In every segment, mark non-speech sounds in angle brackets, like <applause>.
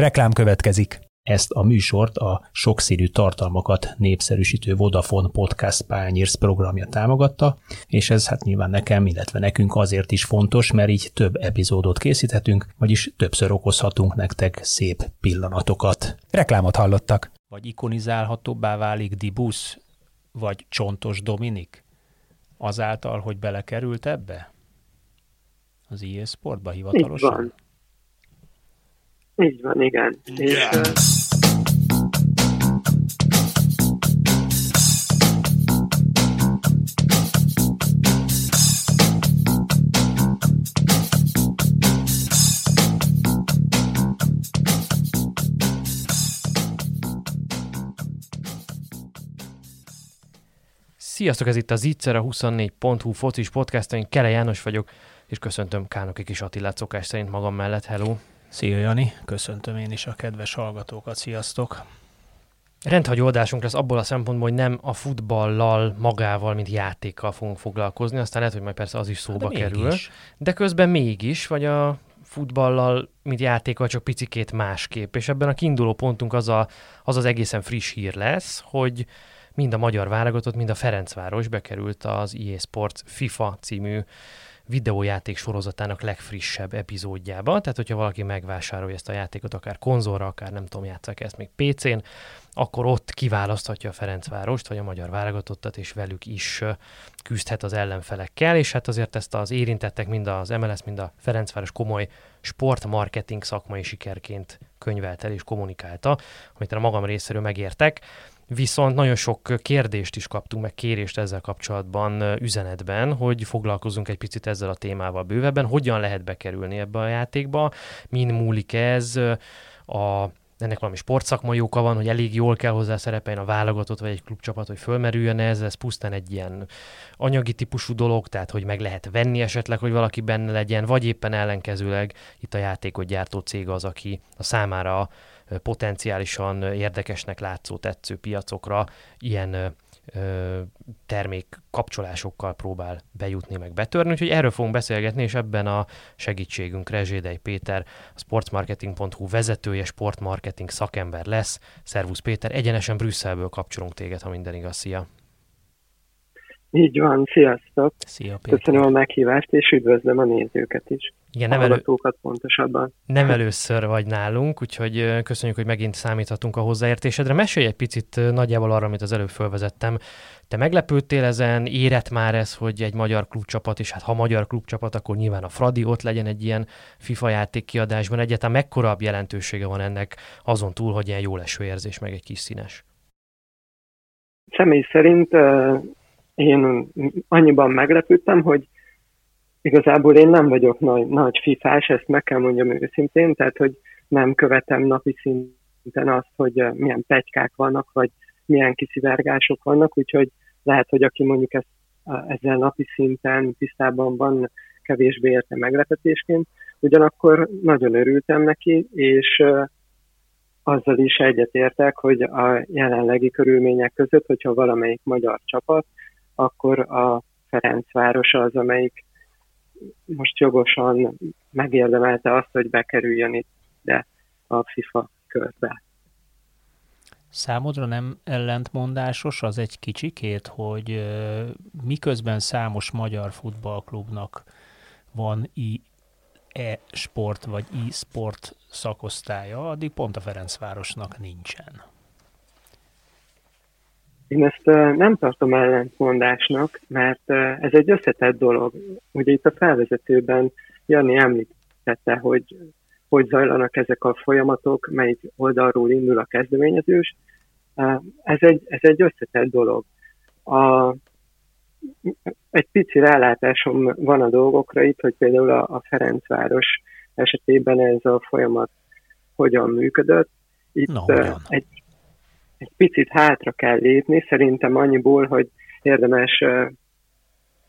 Reklám következik. Ezt a műsort a sokszínű tartalmakat népszerűsítő Vodafone Podcast Pányérsz programja támogatta, és ez hát nyilván nekem, illetve nekünk azért is fontos, mert így több epizódot készíthetünk, vagyis többször okozhatunk nektek szép pillanatokat. Reklámot hallottak. Vagy ikonizálhatóbbá válik Dibusz, vagy Csontos Dominik? Azáltal, hogy belekerült ebbe? Az IE Sportba hivatalosan? Így van. Így van, igen. Yeah. És, Sziasztok, ez itt az Itzer, a 24.hu focis podcast, én Kele János vagyok, és köszöntöm Kánoki Kis Attilát szokás szerint magam mellett. Hello! Szia Jani, köszöntöm én is a kedves hallgatókat, sziasztok! Rendhagyó adásunk lesz abból a szempontból, hogy nem a futballal magával, mint játékkal fogunk foglalkozni, aztán lehet, hogy majd persze az is szóba de kerül. Mégis. De közben mégis, vagy a futballal, mint játékkal csak picikét másképp. És ebben a kiinduló pontunk az, a, az az egészen friss hír lesz, hogy mind a magyar válogatott, mind a Ferencváros bekerült az EA Sports FIFA című videójáték sorozatának legfrissebb epizódjába. Tehát, hogyha valaki megvásárolja ezt a játékot, akár konzolra, akár nem tudom, játszák ezt még PC-n, akkor ott kiválaszthatja a Ferencvárost, vagy a magyar válogatottat, és velük is küzdhet az ellenfelekkel, és hát azért ezt az érintettek mind az MLS, mind a Ferencváros komoly sportmarketing szakmai sikerként könyvelt el és kommunikálta, amit a magam részéről megértek viszont nagyon sok kérdést is kaptunk, meg kérést ezzel kapcsolatban üzenetben, hogy foglalkozunk egy picit ezzel a témával bővebben, hogyan lehet bekerülni ebbe a játékba, min múlik ez, a ennek valami sportszakmai oka van, hogy elég jól kell hozzá szerepelni a válogatott vagy egy klubcsapat, hogy fölmerüljön ez, ez pusztán egy ilyen anyagi típusú dolog, tehát hogy meg lehet venni esetleg, hogy valaki benne legyen, vagy éppen ellenkezőleg itt a játékot gyártó cég az, aki a számára potenciálisan érdekesnek látszó tetsző piacokra ilyen termék kapcsolásokkal próbál bejutni, meg betörni, úgyhogy erről fogunk beszélgetni, és ebben a segítségünk Rezsédei Péter, a sportmarketing.hu vezetője, sportmarketing szakember lesz. Szervusz Péter, egyenesen Brüsszelből kapcsolunk téged, ha minden igaz, szia! Így van, sziasztok! Szia, Péter. Köszönöm a meghívást, és üdvözlöm a nézőket is. Igen, nem, elő... pontosabban. nem először vagy nálunk, úgyhogy köszönjük, hogy megint számíthatunk a hozzáértésedre. Mesélj egy picit nagyjából arra, amit az előbb fölvezettem. Te meglepődtél ezen, érett már ez, hogy egy magyar klubcsapat, és hát ha magyar klubcsapat, akkor nyilván a Fradi ott legyen egy ilyen FIFA játék kiadásban. Egyáltalán mekkora jelentősége van ennek azon túl, hogy ilyen jó leső érzés, meg egy kis színes? Személy szerint én annyiban meglepődtem, hogy igazából én nem vagyok nagy, nagy fifás, ezt meg kell mondjam őszintén, tehát hogy nem követem napi szinten azt, hogy eh, milyen pegykák vannak, vagy milyen kiszivárgások vannak, úgyhogy lehet, hogy aki mondjuk ezt, ezzel napi szinten tisztában van, kevésbé érte meglepetésként. Ugyanakkor nagyon örültem neki, és eh, azzal is egyetértek, hogy a jelenlegi körülmények között, hogyha valamelyik magyar csapat akkor a Ferencváros az, amelyik most jogosan megérdemelte azt, hogy bekerüljön itt de a FIFA körbe. Számodra nem ellentmondásos az egy kicsikét, hogy miközben számos magyar futballklubnak van e-sport vagy e-sport szakosztálya, addig pont a Ferencvárosnak nincsen. Én ezt nem tartom ellentmondásnak, mert ez egy összetett dolog. Ugye itt a felvezetőben Jani említette, hogy hogy zajlanak ezek a folyamatok, melyik oldalról indul a kezdeményezős. Ez egy, ez egy összetett dolog. A, egy pici rálátásom van a dolgokra itt, hogy például a, a Ferencváros esetében ez a folyamat hogyan működött. Itt no, egy, egy picit hátra kell lépni, szerintem annyiból, hogy érdemes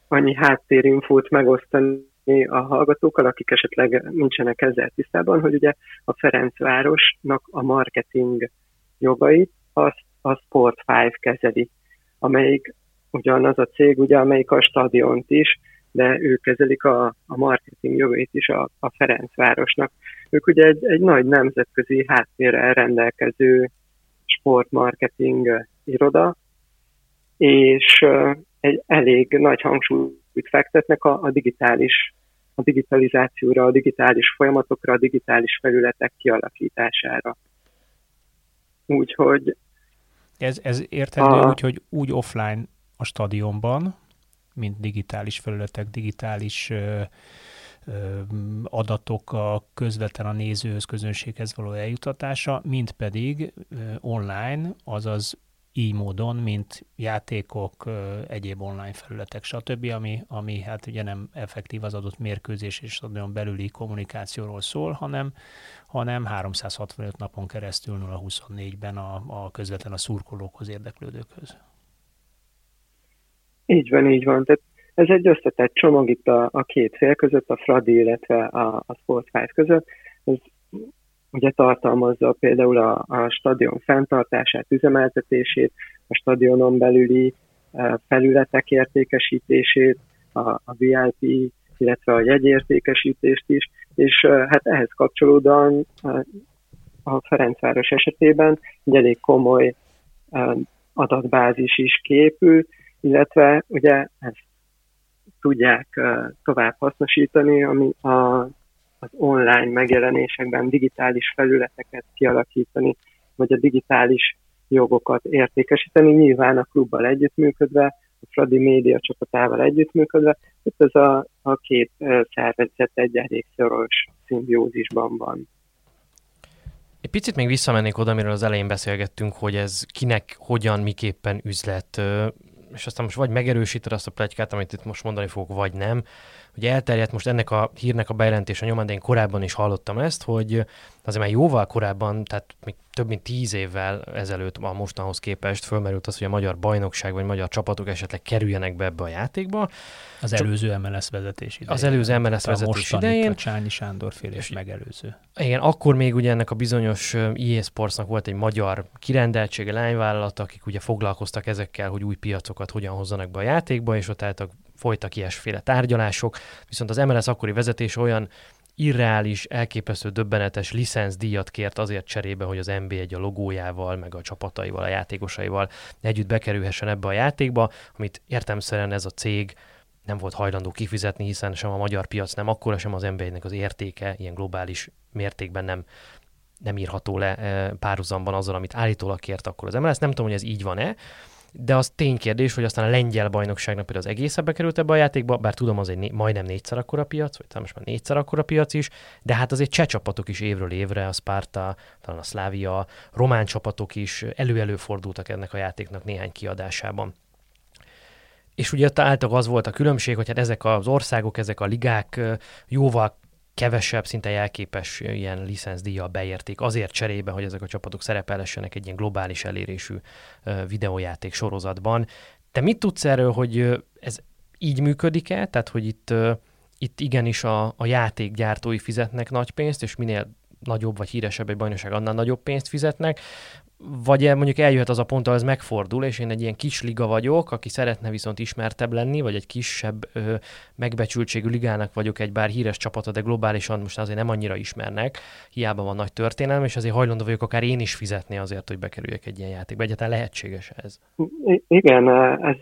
annyi háttérinfót megosztani a hallgatókkal, akik esetleg nincsenek ezzel tisztában, hogy ugye a Ferencvárosnak a marketing jogait azt a Sport 5 kezeli, amelyik ugyanaz a cég, ugye, amelyik a stadiont is de ők kezelik a, a marketing jövőjét is a, a Ferencvárosnak. Ők ugye egy, egy nagy nemzetközi háttérrel rendelkező sportmarketing iroda, és egy elég nagy hangsúlyt fektetnek a, a digitális a digitalizációra, a digitális folyamatokra, a digitális felületek kialakítására. Úgyhogy... Ez, ez érthető a... úgy, hogy úgy offline a stadionban, mint digitális felületek, digitális ö, ö, adatok a közvetlen a nézőhöz, közönséghez való eljutatása, mint pedig online, azaz így módon, mint játékok, egyéb online felületek, stb., ami, ami hát ugye nem effektív az adott mérkőzés és stadion belüli kommunikációról szól, hanem, hanem 365 napon keresztül 0-24-ben a, a közvetlen a szurkolókhoz, érdeklődőkhöz. Így van, így van. Tehát ez egy összetett csomag itt a, a két fél között, a Fradi, illetve a, a Sport 5 között. Ez ugye tartalmazza például a, a stadion fenntartását, üzemeltetését, a stadionon belüli uh, felületek értékesítését, a, a VIP, illetve a jegyértékesítést is, és uh, hát ehhez kapcsolódóan uh, a Ferencváros esetében egy elég komoly adatbázis is képül, illetve ugye ezt tudják tovább hasznosítani, ami a az online megjelenésekben digitális felületeket kialakítani, vagy a digitális jogokat értékesíteni, nyilván a klubbal együttműködve, a Fradi média csapatával együttműködve, itt ez a, a két szervezet egy elég szoros szimbiózisban van. Egy picit még visszamennék oda, amiről az elején beszélgettünk, hogy ez kinek, hogyan, miképpen üzlet, és aztán most vagy megerősíted azt a plegykát, amit itt most mondani fogok, vagy nem, hogy elterjedt most ennek a hírnek a bejelentése nyomán, de én korábban is hallottam ezt, hogy azért már jóval korábban, tehát még több mint tíz évvel ezelőtt a mostanhoz képest fölmerült az, hogy a magyar bajnokság vagy magyar csapatok esetleg kerüljenek be ebbe a játékba. Az Csak előző MLS vezetés idején. Az előző MLS vezetés idején. A Csányi Sándor fél és megelőző. Igen, akkor még ugye ennek a bizonyos EA Sportsnak volt egy magyar kirendeltsége, lányvállalat, akik ugye foglalkoztak ezekkel, hogy új piacokat hogyan hozzanak be a játékba, és ott álltak folytak ilyesféle tárgyalások, viszont az MLS akkori vezetés olyan irreális, elképesztő döbbenetes licenszdíjat kért azért cserébe, hogy az NB1 a logójával, meg a csapataival, a játékosaival együtt bekerülhessen ebbe a játékba, amit értemszerűen ez a cég nem volt hajlandó kifizetni, hiszen sem a magyar piac nem akkora, sem az NB1-nek az értéke ilyen globális mértékben nem, nem írható le eh, párhuzamban azzal, amit állítólag kért akkor az MLS. Nem tudom, hogy ez így van-e, de az ténykérdés, hogy aztán a lengyel bajnokságnak például az egész ebbe került ebbe a játékba, bár tudom, az egy né- majdnem négyszer akkora piac, vagy talán most már négyszer akkora piac is, de hát azért cseh csapatok is évről évre, a Sparta, talán a Slavia, román csapatok is elő-elő fordultak ennek a játéknak néhány kiadásában. És ugye ott általában az volt a különbség, hogy hát ezek az országok, ezek a ligák jóval kevesebb, szinte jelképes ilyen licenszdíjjal beérték azért cserébe, hogy ezek a csapatok szerepelhessenek egy ilyen globális elérésű videójáték sorozatban. Te mit tudsz erről, hogy ez így működik-e? Tehát, hogy itt, itt igenis a, a játékgyártói fizetnek nagy pénzt, és minél nagyobb vagy híresebb egy bajnokság, annál nagyobb pénzt fizetnek, vagy mondjuk eljöhet az a pont, ahol ez megfordul, és én egy ilyen kis liga vagyok, aki szeretne viszont ismertebb lenni, vagy egy kisebb ö, megbecsültségű ligának vagyok, egy bár híres csapata, de globálisan most azért nem annyira ismernek, hiába van nagy történelem, és azért hajlandó vagyok akár én is fizetni azért, hogy bekerüljek egy ilyen játékba. Egyáltalán lehetséges ez? I- igen, ez,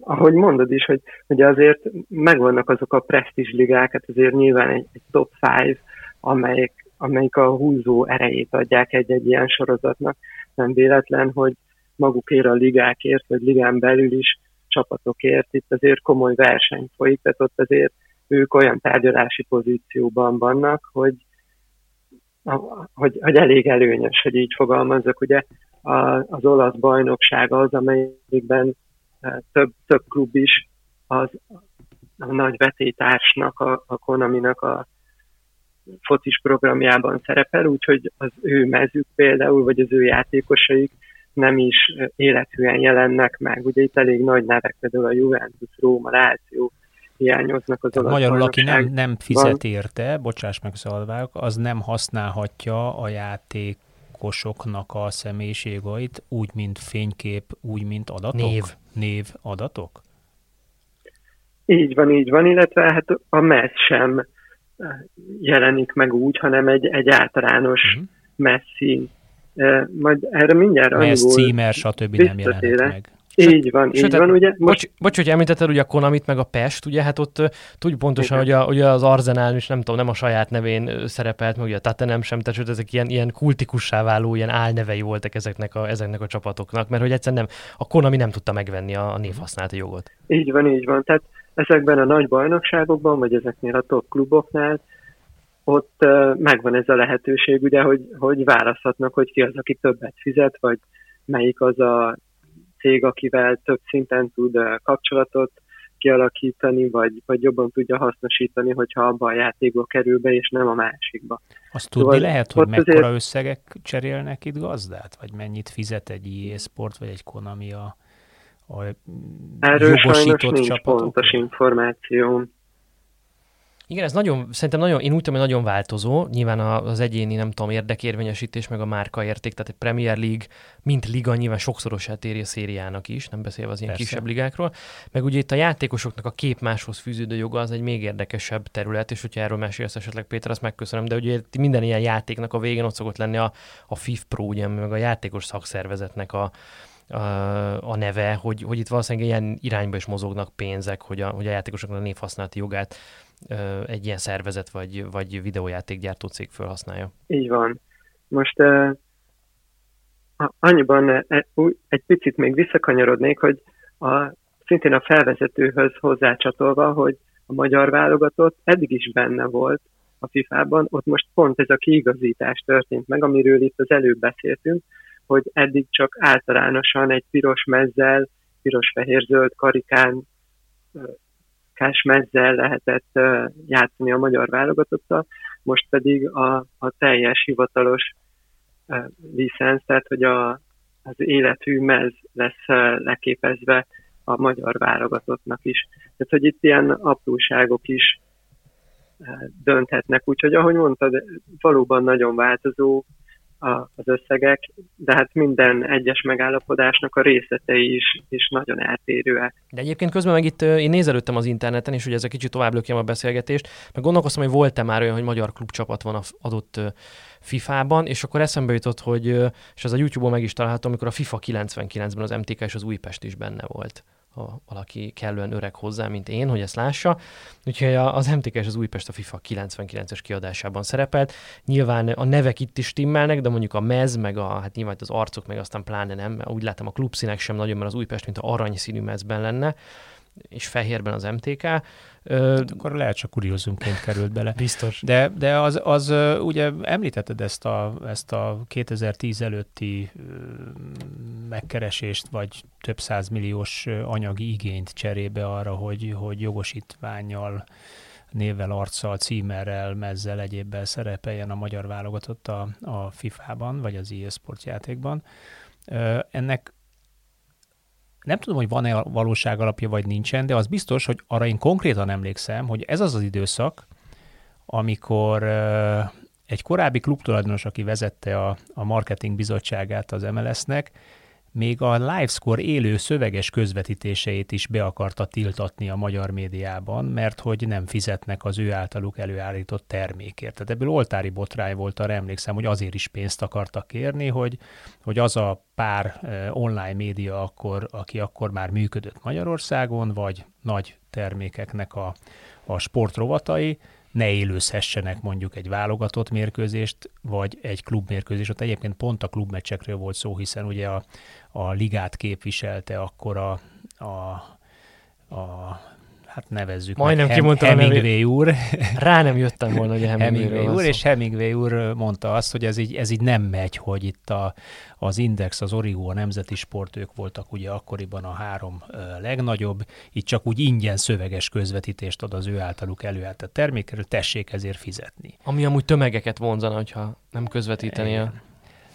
ahogy mondod is, hogy, hogy azért megvannak azok a presztízs ligák, hát azért nyilván egy, egy top 5, amelyik amelyik a húzó erejét adják egy-egy ilyen sorozatnak. Nem véletlen, hogy magukért a ligákért, vagy ligán belül is csapatokért itt azért komoly verseny folyik, tehát ott azért ők olyan tárgyalási pozícióban vannak, hogy, hogy, hogy elég előnyös, hogy így fogalmazok. Ugye az olasz bajnokság az, amelyikben e, több, több klub is az a nagy vetétársnak, a, a Konaminak a focis programjában szerepel, úgyhogy az ő mezük például, vagy az ő játékosaik nem is élethűen jelennek meg. Ugye itt elég nagy nevek, például a Juventus, Róma, Láció hiányoznak az olasz Magyarul, aki nem, nem fizet érte, bocsáss meg szalvák, az nem használhatja a játékosoknak a személyiségait úgy, mint fénykép, úgy, mint adatok? Név. Név adatok? Így van, így van, illetve hát a MESZ sem jelenik meg úgy, hanem egy, egy általános uh-huh. messzín. Majd erre mindjárt MESZ címer, stb. nem jelent meg. Így van, Sőt, így van, ugye? Most... Bocs, bocs, hogy említetted ugye a Konamit, meg a Pest, ugye, hát ott tudjuk pontosan, hogy, a, ugye az Arzenál is nem tudom, nem a saját nevén szerepelt, meg ugye a Tatanem sem, tehát ezek ilyen, ilyen kultikussá váló, ilyen álnevei voltak ezeknek a, ezeknek a csapatoknak, mert hogy egyszerűen nem, a Konami nem tudta megvenni a, a névhasználati jogot. Így van, így van. Tehát ezekben a nagy bajnokságokban, vagy ezeknél a top kluboknál, ott megvan ez a lehetőség, ugye, hogy, hogy választhatnak, hogy ki az, aki többet fizet, vagy melyik az a cég, akivel több szinten tud kapcsolatot kialakítani, vagy, vagy jobban tudja hasznosítani, hogyha abba a játékba kerül be, és nem a másikba. Azt tudni szóval lehet, hogy mekkora azért... összegek cserélnek itt gazdát? Vagy mennyit fizet egy EA Sport, vagy egy Konami a, a Erről sajnos nincs csapatok? pontos információ. Igen, ez nagyon, szerintem nagyon, én úgy tudom, hogy nagyon változó. Nyilván az egyéni, nem tudom, érdekérvényesítés, meg a márka érték, tehát egy Premier League, mint liga nyilván sokszorosát éri a szériának is, nem beszélve az ilyen Persze. kisebb ligákról. Meg ugye itt a játékosoknak a kép máshoz fűződő joga az egy még érdekesebb terület, és hogyha erről mesélsz esetleg Péter, azt megköszönöm, de ugye minden ilyen játéknak a végén ott szokott lenni a, a FIF Pro, ugye, meg a játékos szakszervezetnek a, a neve, hogy, hogy itt valószínűleg ilyen irányba is mozognak pénzek, hogy a, hogy a játékosoknak a névhasználati jogát egy ilyen szervezet vagy, vagy videójátékgyártó cég felhasználja. Így van. Most uh, annyiban egy picit még visszakanyarodnék, hogy a, szintén a felvezetőhöz hozzácsatolva, hogy a magyar válogatott eddig is benne volt a FIFA-ban, ott most pont ez a kiigazítás történt meg, amiről itt az előbb beszéltünk, hogy eddig csak általánosan egy piros mezzel, piros-fehér-zöld karikán kás mezzel lehetett játszani a magyar válogatottal, most pedig a, a teljes hivatalos licensz, tehát hogy a, az életű mez lesz leképezve a magyar válogatottnak is. Tehát, hogy itt ilyen apróságok is dönthetnek, úgyhogy ahogy mondtad, valóban nagyon változó az összegek, de hát minden egyes megállapodásnak a részletei is, is nagyon eltérőek. De egyébként közben meg itt én nézelődtem az interneten, és hogy ez egy kicsit tovább lökjem a beszélgetést, meg gondolkoztam, hogy volt-e már olyan, hogy magyar klubcsapat van az adott FIFA-ban, és akkor eszembe jutott, hogy, és ez a YouTube-on meg is található, amikor a FIFA 99-ben az MTK és az Újpest is benne volt ha valaki kellően öreg hozzá, mint én, hogy ezt lássa. Úgyhogy az MTK és az Újpest a FIFA 99-es kiadásában szerepelt. Nyilván a nevek itt is stimmelnek, de mondjuk a mez, meg a, hát nyilván az arcok, meg aztán pláne nem. Úgy látom a klubszínek sem nagyon, mert az Újpest, mint a aranyszínű mezben lenne és fehérben az MTK. Hát akkor lehet csak kuriózumként került bele. Biztos. De, de az, az ugye említetted ezt a, ezt a 2010 előtti megkeresést, vagy több milliós anyagi igényt cserébe arra, hogy, hogy jogosítványjal névvel, arccal, címerrel, mezzel, egyébbel szerepeljen a magyar válogatott a, a FIFA-ban, vagy az e-sport játékban. Ennek nem tudom, hogy van-e valóság alapja, vagy nincsen, de az biztos, hogy arra én konkrétan emlékszem, hogy ez az az időszak, amikor egy korábbi klubtulajdonos, aki vezette a, a marketing bizottságát az MLS-nek, még a Livescore élő szöveges közvetítéseit is be akarta tiltatni a magyar médiában, mert hogy nem fizetnek az ő általuk előállított termékért. Tehát ebből oltári botrány volt, arra emlékszem, hogy azért is pénzt akartak kérni, hogy, hogy az a pár online média, akkor, aki akkor már működött Magyarországon, vagy nagy termékeknek a, a sportrovatai, ne élőzhessenek mondjuk egy válogatott mérkőzést, vagy egy klubmérkőzést. Ott egyébként pont a klubmeccsekről volt szó, hiszen ugye a, a ligát képviselte akkor a, a, a hát nevezzük Majdnem meg, kimondtam Hemingway úr. Rá nem jöttem volna, hogy a Hemingway, Hemingway úr, és Hemingway úr mondta azt, hogy ez így, ez így nem megy, hogy itt a, az Index, az Origo, a Nemzeti Sport, ők voltak ugye akkoriban a három legnagyobb, itt csak úgy ingyen szöveges közvetítést ad az ő általuk előállított termékről, tessék ezért fizetni. Ami amúgy tömegeket vonzana, hogyha nem közvetíteni a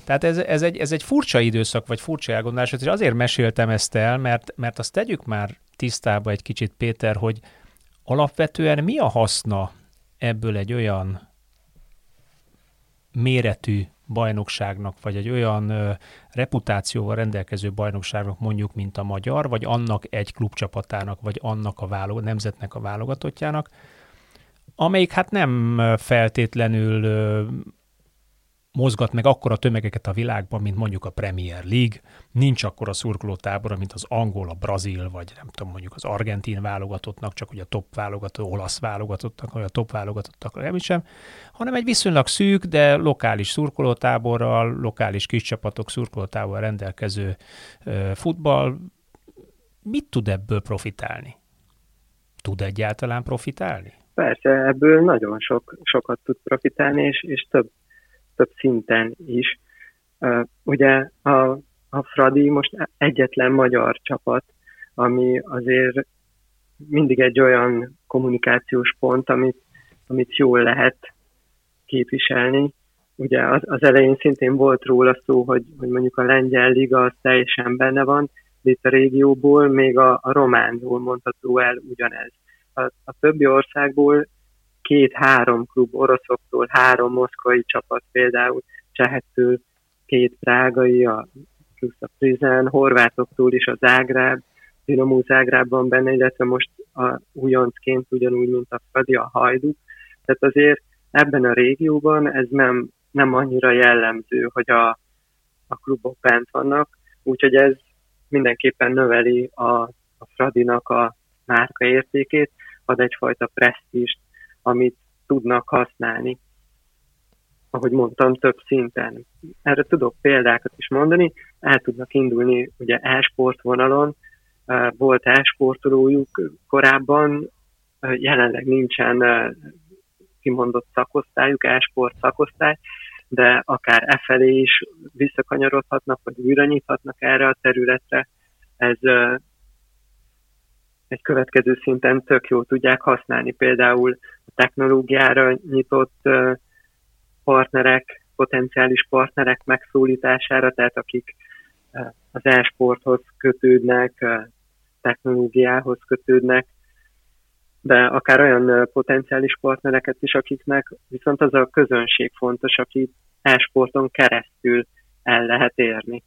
tehát ez, ez, egy, ez egy furcsa időszak, vagy furcsa elgondolás, és azért meséltem ezt el, mert, mert azt tegyük már tisztába egy kicsit, Péter, hogy alapvetően mi a haszna ebből egy olyan méretű bajnokságnak, vagy egy olyan ö, reputációval rendelkező bajnokságnak mondjuk, mint a magyar, vagy annak egy klubcsapatának, vagy annak a válog, nemzetnek a válogatottjának, amelyik hát nem feltétlenül ö, mozgat meg akkora tömegeket a világban, mint mondjuk a Premier League, nincs akkora szurkolótábora, mint az angol, a brazil, vagy nem tudom, mondjuk az argentin válogatottnak, csak ugye a top válogató, olasz válogatottnak, vagy a top válogatottak, nem sem, hanem egy viszonylag szűk, de lokális szurkolótáborral, lokális kis csapatok szurkolótáborral rendelkező futball, mit tud ebből profitálni? Tud egyáltalán profitálni? Persze, ebből nagyon sok, sokat tud profitálni, és, és több több szinten is. Ugye a, a Fradi most egyetlen magyar csapat, ami azért mindig egy olyan kommunikációs pont, amit, amit jól lehet képviselni. Ugye az, az elején szintén volt róla szó, hogy, hogy mondjuk a lengyel liga az teljesen benne van, de itt a régióból még a, a románról mondható el ugyanez. A, a többi országból két-három klub oroszoktól, három moszkvai csapat például, Csehettől két prágai, a, plusz a Prizen, horvátoktól is a Zágráb, Dinamo Zágráb benne, illetve most a újoncként ugyanúgy, mint a Fradi, a Hajduk. Tehát azért ebben a régióban ez nem, nem annyira jellemző, hogy a, a klubok bent vannak, úgyhogy ez mindenképpen növeli a, a Fradinak a márka értékét, ad egyfajta presztíst amit tudnak használni. Ahogy mondtam, több szinten. Erre tudok példákat is mondani. El tudnak indulni ugye e-sport vonalon, volt e-sportolójuk korábban, jelenleg nincsen kimondott szakosztályuk, e-sport szakosztály, de akár e felé is visszakanyarodhatnak, vagy újra nyithatnak erre a területre. Ez egy következő szinten tök jó tudják használni. Például a technológiára nyitott partnerek, potenciális partnerek megszólítására, tehát akik az e-sporthoz kötődnek, technológiához kötődnek, de akár olyan potenciális partnereket is, akiknek viszont az a közönség fontos, aki e-sporton keresztül el lehet érni.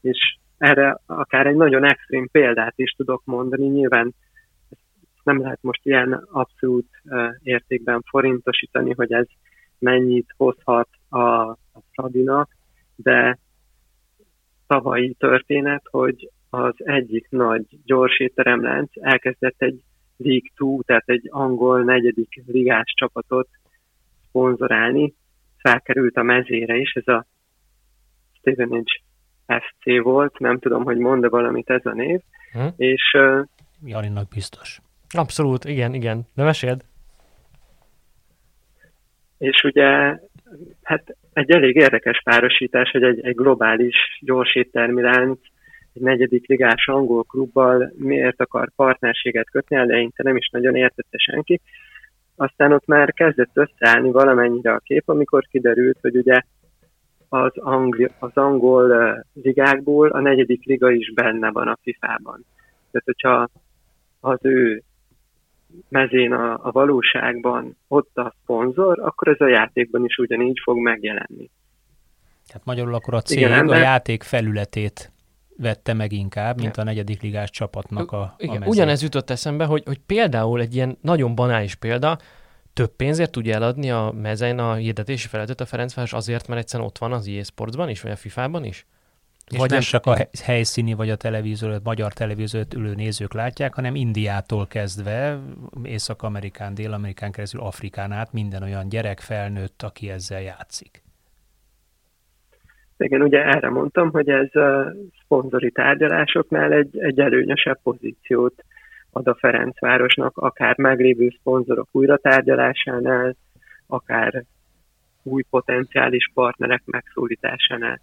És erre akár egy nagyon extrém példát is tudok mondani, nyilván nem lehet most ilyen abszolút értékben forintosítani, hogy ez mennyit hozhat a, a Fradinak, de tavalyi történet, hogy az egyik nagy gyors étteremlánc elkezdett egy League 2, tehát egy angol negyedik ligás csapatot szponzorálni, felkerült a mezére is, ez a Stevenage FC volt, nem tudom, hogy mond-e valamit ez a név, hm? és... Janinak biztos. Abszolút, igen, igen. De meséld. És ugye, hát egy elég érdekes párosítás, hogy egy, egy globális gyors éttermi egy negyedik ligás angol klubbal miért akar partnerséget kötni, eleinte nem is nagyon értette senki. Aztán ott már kezdett összeállni valamennyire a kép, amikor kiderült, hogy ugye az, angli, az angol ligákból a negyedik liga is benne van a FIFA-ban. Tehát, hogyha az ő mezén a, a valóságban ott a szponzor, akkor ez a játékban is ugyanígy fog megjelenni. Tehát magyarul akkor a cég Igen, a játék felületét vette meg inkább, mint a negyedik ligás csapatnak a, Igen, a Ugyanez jutott eszembe, hogy, hogy például egy ilyen nagyon banális példa, több pénzért tudja eladni a mezen a hirdetési felületet a Ferencváros azért, mert egyszerűen ott van az EA Sportsban is, vagy a FIFA-ban is? És vagy nem csak a helyszíni vagy a televízió, a magyar televíziót ülő nézők látják, hanem Indiától kezdve, Észak-Amerikán, Dél-Amerikán keresztül Afrikán át minden olyan gyerek felnőtt, aki ezzel játszik. Igen, ugye erre mondtam, hogy ez a szponzori tárgyalásoknál egy, egy előnyösebb pozíciót ad a Ferencvárosnak, akár meglévő szponzorok újratárgyalásánál, akár új potenciális partnerek megszólításánál.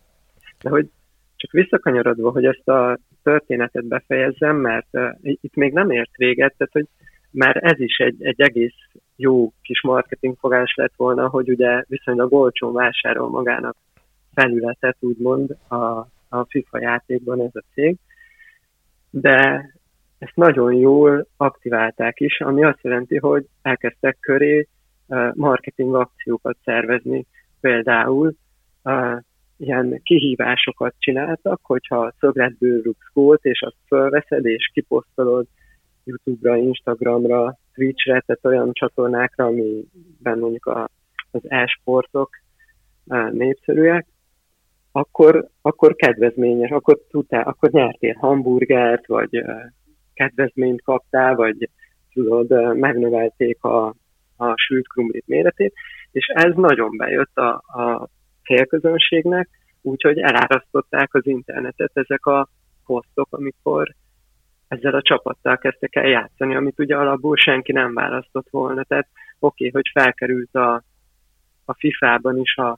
De hogy csak visszakanyarodva, hogy ezt a történetet befejezzem, mert itt még nem ért véget, tehát hogy már ez is egy, egy egész jó kis marketingfogás lett volna, hogy ugye viszonylag olcsón vásárol magának felületet, úgymond a, a FIFA játékban ez a cég, de ezt nagyon jól aktiválták is, ami azt jelenti, hogy elkezdtek köré marketing akciókat szervezni, például ilyen kihívásokat csináltak, hogyha szögletből rúgsz gólt, és azt fölveszed, és kiposztolod YouTube-ra, Instagramra, Twitch-re, tehát olyan csatornákra, amiben mondjuk a, az e-sportok népszerűek, akkor, akkor kedvezményes, akkor, tudtál, akkor nyertél hamburgert, vagy kedvezményt kaptál, vagy tudod, megnövelték a, a sült krumplit méretét, és ez nagyon bejött a, a célközönségnek, úgyhogy elárasztották az internetet ezek a posztok, amikor ezzel a csapattal kezdtek el játszani, amit ugye alapból senki nem választott volna. Tehát oké, okay, hogy felkerült a, a FIFA-ban is a,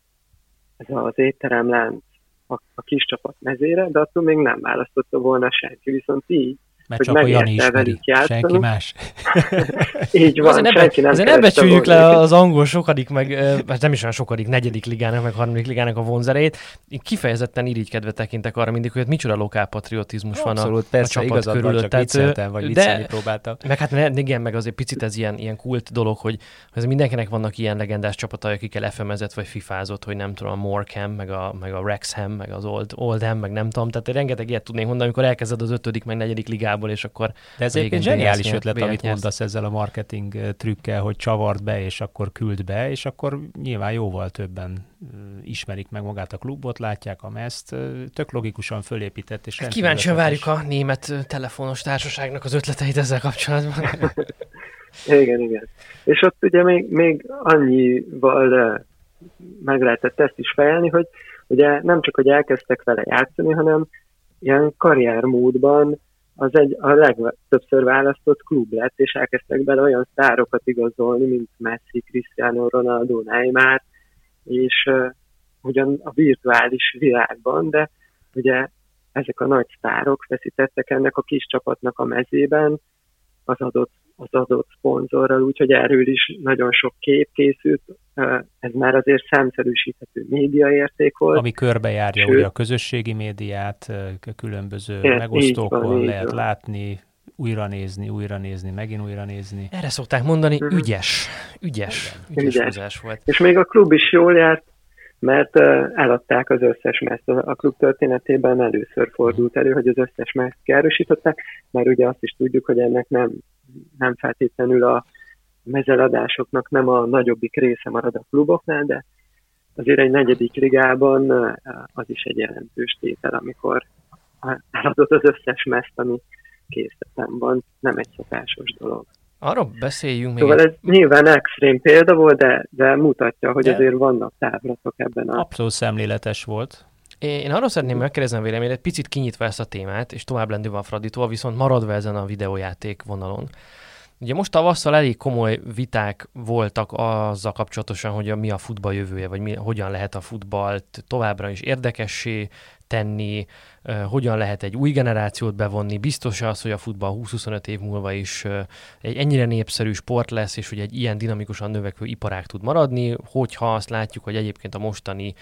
ez az étteremlánc a, a kis csapat mezére, de attól még nem választotta volna senki. Viszont így mert csak a Jani ismeri, senki más. <laughs> Így van, azért senki nem Azért ne becsüljük le az angol sokadik, meg hát nem is olyan sokadik, negyedik ligának, meg harmadik ligának a vonzerét. Én kifejezetten irigykedve tekintek arra mindig, hogy micsoda lokálpatriotizmus van Abszolút, a, persze, a csapat körül. Csak vicceltem, vagy viccelni próbáltam. Meg hát igen, meg azért picit ez ilyen, ilyen kult dolog, hogy ez mindenkinek vannak ilyen legendás csapatai, akikkel FM-ezett vagy fifázott, hogy nem tudom, a Morecam, meg a, meg a Rexham, meg az Old, Oldham, meg nem tudom. Tehát rengeteg ilyet tudnék mondani, amikor elkezded az ötödik, meg negyedik ligában igazából, és akkor... De ez egy zseniális ötlet, amit nyersz. mondasz ezzel a marketing trükkel, hogy csavart be, és akkor küld be, és akkor nyilván jóval többen ismerik meg magát a klubot, látják a meszt, tök logikusan fölépített. És hát kíváncsian várjuk a német telefonos társaságnak az ötleteit ezzel kapcsolatban. <laughs> igen, igen. És ott ugye még, még annyival meg lehetett ezt is fejelni, hogy ugye nem csak, hogy elkezdtek vele játszani, hanem ilyen karriermódban az egy a legtöbbször választott klub lett, és elkezdtek bele olyan sztárokat igazolni, mint Messi, Cristiano Ronaldo, Neymar, és uh, ugyan a virtuális világban, de ugye ezek a nagy sztárok feszítettek ennek a kis csapatnak a mezében az adott, az adott szponzorral, úgyhogy erről is nagyon sok kép készült, ez már azért számszerűsíthető médiaérték volt. Ami körbejárja Sőt, ugye a közösségi médiát, különböző é, megosztókon van, lehet van. látni, újra nézni, újra nézni, megint újra nézni. Erre szokták mondani, uh-huh. ügyes, ügyes, ügyes, ügyes volt. És még a klub is jól járt, mert eladták az összes meszt. A klub történetében először fordult elő, hogy az összes meszt kiárusították, mert ugye azt is tudjuk, hogy ennek nem, nem feltétlenül a mezeladásoknak nem a nagyobbik része marad a kluboknál, de azért egy negyedik ligában az is egy jelentős tétel, amikor eladott az összes meszt, ami készletem van, nem egy szokásos dolog. Arról beszéljünk még. Szóval ez nyilván extrém példa volt, de, de mutatja, hogy de azért vannak távlatok ebben a... Abszolút szemléletes volt. Én arról szeretném megkérdezni a véleményet, picit kinyitva ezt a témát, és tovább lendülve a Fraditól, viszont maradva ezen a videójáték vonalon. Ugye most tavasszal elég komoly viták voltak azzal kapcsolatosan, hogy a, mi a futball jövője, vagy mi, hogyan lehet a futballt továbbra is érdekessé tenni, hogyan lehet egy új generációt bevonni, biztos az, hogy a futball 20-25 év múlva is egy ennyire népszerű sport lesz, és hogy egy ilyen dinamikusan növekvő iparág tud maradni, hogyha azt látjuk, hogy egyébként a mostani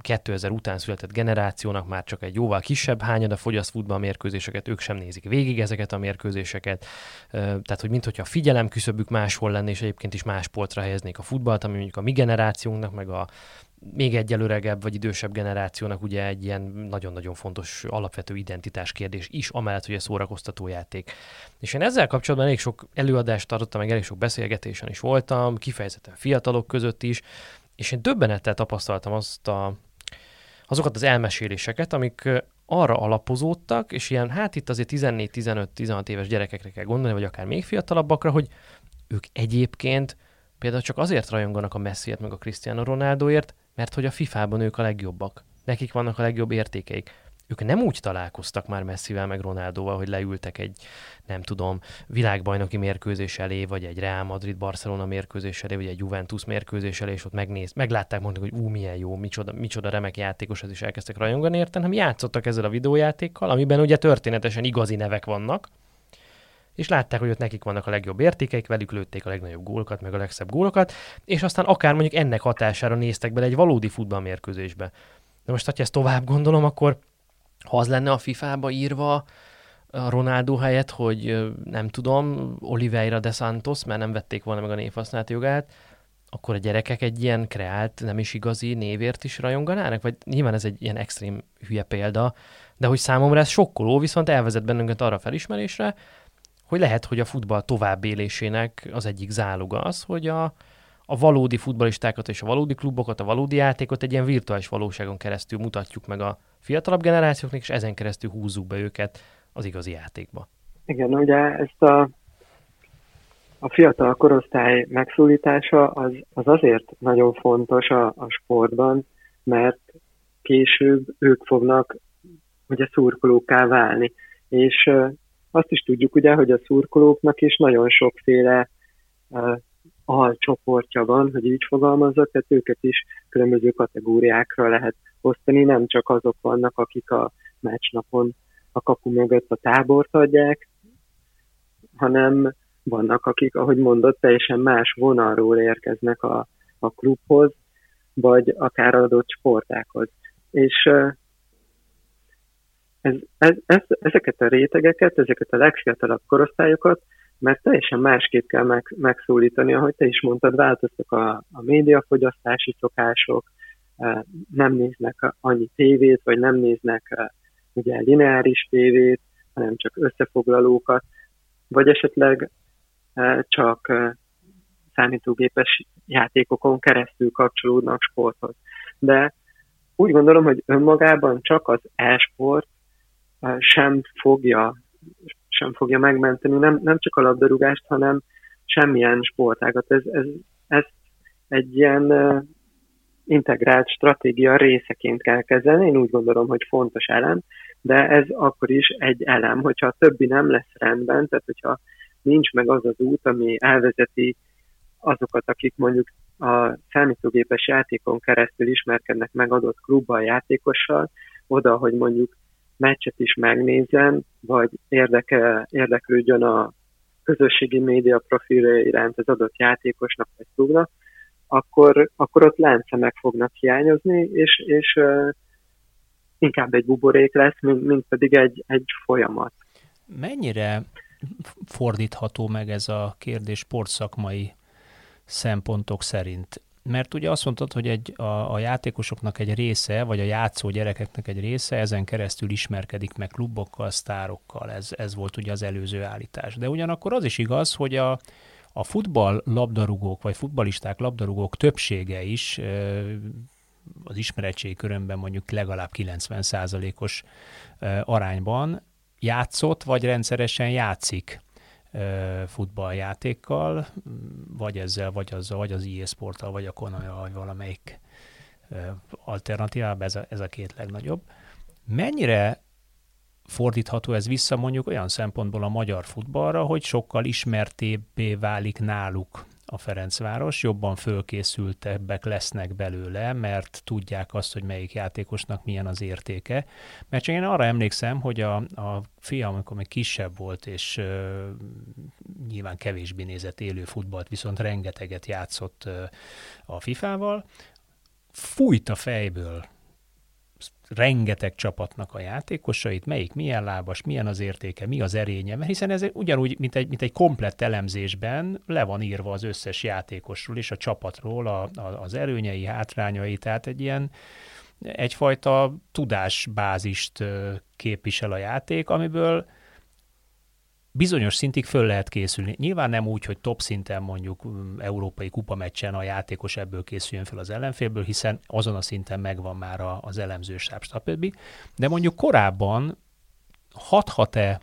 2000 után született generációnak már csak egy jóval kisebb hányada fogyaszt futballmérkőzéseket, ők sem nézik végig ezeket a mérkőzéseket. Tehát, hogy mintha a figyelem küszöbük máshol lenne, és egyébként is más polcra helyeznék a futballt, ami mondjuk a mi generációnknak, meg a még egyelőregebb vagy idősebb generációnak ugye egy ilyen nagyon-nagyon fontos alapvető identitás kérdés is, amellett, hogy a szórakoztató játék. És én ezzel kapcsolatban elég sok előadást tartottam, meg elég sok beszélgetésen is voltam, kifejezetten fiatalok között is, és én döbbenettel tapasztaltam azt a, azokat az elmeséléseket, amik arra alapozódtak, és ilyen, hát itt azért 14-15-16 éves gyerekekre kell gondolni, vagy akár még fiatalabbakra, hogy ők egyébként például csak azért rajonganak a Messiért meg a Cristiano Ronaldoért, mert hogy a FIFA-ban ők a legjobbak. Nekik vannak a legjobb értékeik. Ők nem úgy találkoztak már Messivel meg Ronaldóval, hogy leültek egy, nem tudom, világbajnoki mérkőzés elé, vagy egy Real Madrid-Barcelona mérkőzés elé, vagy egy Juventus mérkőzés elé, és ott megnéz, meglátták, mondani, hogy ú, milyen jó, micsoda, micsoda remek játékos, ez is elkezdtek rajongani érten, hanem játszottak ezzel a videójátékkal, amiben ugye történetesen igazi nevek vannak, és látták, hogy ott nekik vannak a legjobb értékeik, velük lőtték a legnagyobb gólokat, meg a legszebb gólokat, és aztán akár mondjuk ennek hatására néztek bele egy valódi futballmérkőzésbe. De most, ha ezt tovább gondolom, akkor ha az lenne a FIFA-ba írva a Ronaldo helyett, hogy nem tudom, Oliveira de Santos, mert nem vették volna meg a névhasználat jogát, akkor a gyerekek egy ilyen kreált, nem is igazi névért is rajonganának? Vagy nyilván ez egy ilyen extrém hülye példa, de hogy számomra ez sokkoló, viszont elvezet bennünket arra felismerésre, hogy lehet, hogy a futball továbbélésének az egyik záloga az, hogy a, a valódi futballistákat és a valódi klubokat, a valódi játékot egy ilyen virtuális valóságon keresztül mutatjuk meg a fiatalabb generációknak, és ezen keresztül húzzuk be őket az igazi játékba. Igen, ugye ezt a, a fiatal korosztály megszólítása az, az azért nagyon fontos a, a sportban, mert később ők fognak ugye szurkolóká válni. És azt is tudjuk ugye, hogy a szurkolóknak is nagyon sokféle alcsoportja van, hogy így fogalmazzak, tehát őket is különböző kategóriákra lehet osztani, nem csak azok vannak, akik a meccsnapon a kapu mögött a tábort adják, hanem vannak, akik, ahogy mondott, teljesen más vonalról érkeznek a, a klubhoz, vagy akár adott sportákhoz. És ez, ez, ez, ezeket a rétegeket, ezeket a legfiatalabb korosztályokat mert teljesen másképp kell meg, megszólítani, ahogy te is mondtad, változtak a, a médiafogyasztási szokások, nem néznek annyi tévét, vagy nem néznek ugye lineáris tévét, hanem csak összefoglalókat, vagy esetleg csak számítógépes játékokon keresztül kapcsolódnak sporthoz. De úgy gondolom, hogy önmagában csak az e-sport sem fogja, sem fogja megmenteni nem, nem csak a labdarúgást, hanem semmilyen sportágat. Ez, ez, ez egy ilyen integrált stratégia részeként kell kezelni. Én úgy gondolom, hogy fontos elem, de ez akkor is egy elem, hogyha a többi nem lesz rendben, tehát hogyha nincs meg az az út, ami elvezeti azokat, akik mondjuk a számítógépes játékon keresztül ismerkednek meg adott klubbal, játékossal, oda, hogy mondjuk meccset is megnézzen, vagy érdekel, érdeklődjön a közösségi média profilja iránt az adott játékosnak vagy klubnak, akkor, akkor ott láncemek fognak hiányozni, és, és uh, inkább egy buborék lesz, mint, mint pedig egy, egy folyamat. Mennyire fordítható meg ez a kérdés sportszakmai szempontok szerint? Mert ugye azt mondtad, hogy egy, a, a játékosoknak egy része, vagy a játszó gyerekeknek egy része ezen keresztül ismerkedik meg klubokkal, sztárokkal, ez, ez volt ugye az előző állítás. De ugyanakkor az is igaz, hogy a, a futball labdarúgók, vagy futbalisták labdarúgók többsége is az ismeretségi körömben mondjuk legalább 90%-os arányban játszott, vagy rendszeresen játszik futballjátékkal, vagy ezzel, vagy azzal, vagy az EA Sporttal, vagy a Konami, vagy valamelyik alternatívában, ez a, ez a két legnagyobb. Mennyire fordítható ez vissza mondjuk olyan szempontból a magyar futballra, hogy sokkal ismertébbé válik náluk a Ferencváros, jobban fölkészültebbek lesznek belőle, mert tudják azt, hogy melyik játékosnak milyen az értéke. Mert csak én arra emlékszem, hogy a, a fiam, amikor még kisebb volt, és uh, nyilván kevésbé nézett élő futballt, viszont rengeteget játszott uh, a FIFA-val, fújt a fejből rengeteg csapatnak a játékosait, melyik milyen lábas, milyen az értéke, mi az erénye, mert hiszen ez ugyanúgy, mint egy, mint egy komplett elemzésben le van írva az összes játékosról és a csapatról a, a, az erőnyei, hátrányai, tehát egy ilyen egyfajta tudásbázist képvisel a játék, amiből bizonyos szintig föl lehet készülni. Nyilván nem úgy, hogy top szinten mondjuk európai kupameccsen a játékos ebből készüljön fel az ellenfélből, hiszen azon a szinten megvan már az elemzősáb, stb. De mondjuk korábban hathat-e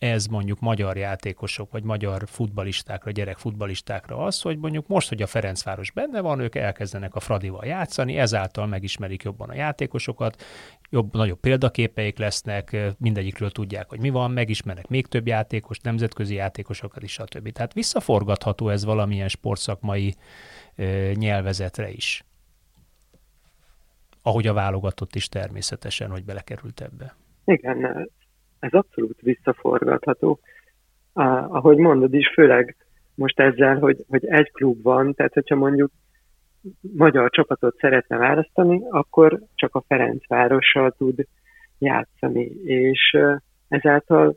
ez mondjuk magyar játékosok, vagy magyar futbalistákra, gyerek futbalistákra az, hogy mondjuk most, hogy a Ferencváros benne van, ők elkezdenek a Fradival játszani, ezáltal megismerik jobban a játékosokat, jobb, nagyobb példaképeik lesznek, mindegyikről tudják, hogy mi van, megismernek még több játékos, nemzetközi játékosokat is, stb. Tehát visszaforgatható ez valamilyen sportszakmai ö, nyelvezetre is. Ahogy a válogatott is természetesen, hogy belekerült ebbe. Igen, ez abszolút visszaforgatható. Ah, ahogy mondod is, főleg most ezzel, hogy, hogy egy klub van, tehát hogyha mondjuk magyar csapatot szeretne választani, akkor csak a Ferencvárossal tud játszani, és ezáltal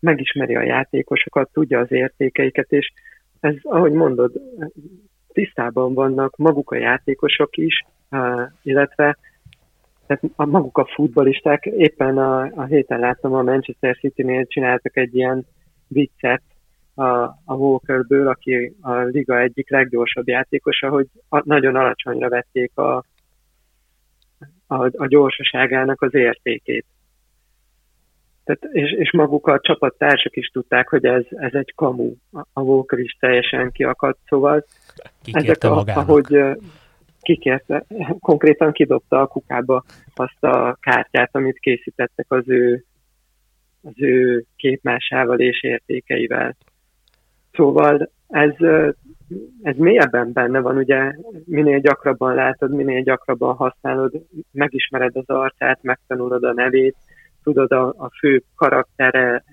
megismeri a játékosokat, tudja az értékeiket, és ez, ahogy mondod, tisztában vannak maguk a játékosok is, illetve tehát a maguk a futbolisták, éppen a, a héten láttam a Manchester City-nél csináltak egy ilyen viccet a, a Walkerből, aki a liga egyik leggyorsabb játékosa, hogy a, nagyon alacsonyra vették a, a, a gyorsaságának az értékét. Tehát, és, és maguk a csapattársak is tudták, hogy ez, ez egy kamu. A Walker is teljesen kiakadt, szóval Kikérte ezek, a, magának. ahogy kikérte, konkrétan kidobta a kukába azt a kártyát, amit készítettek az ő, az ő képmásával és értékeivel. Szóval ez, ez mélyebben benne van, ugye minél gyakrabban látod, minél gyakrabban használod, megismered az arcát, megtanulod a nevét, tudod a, a fő karaktere,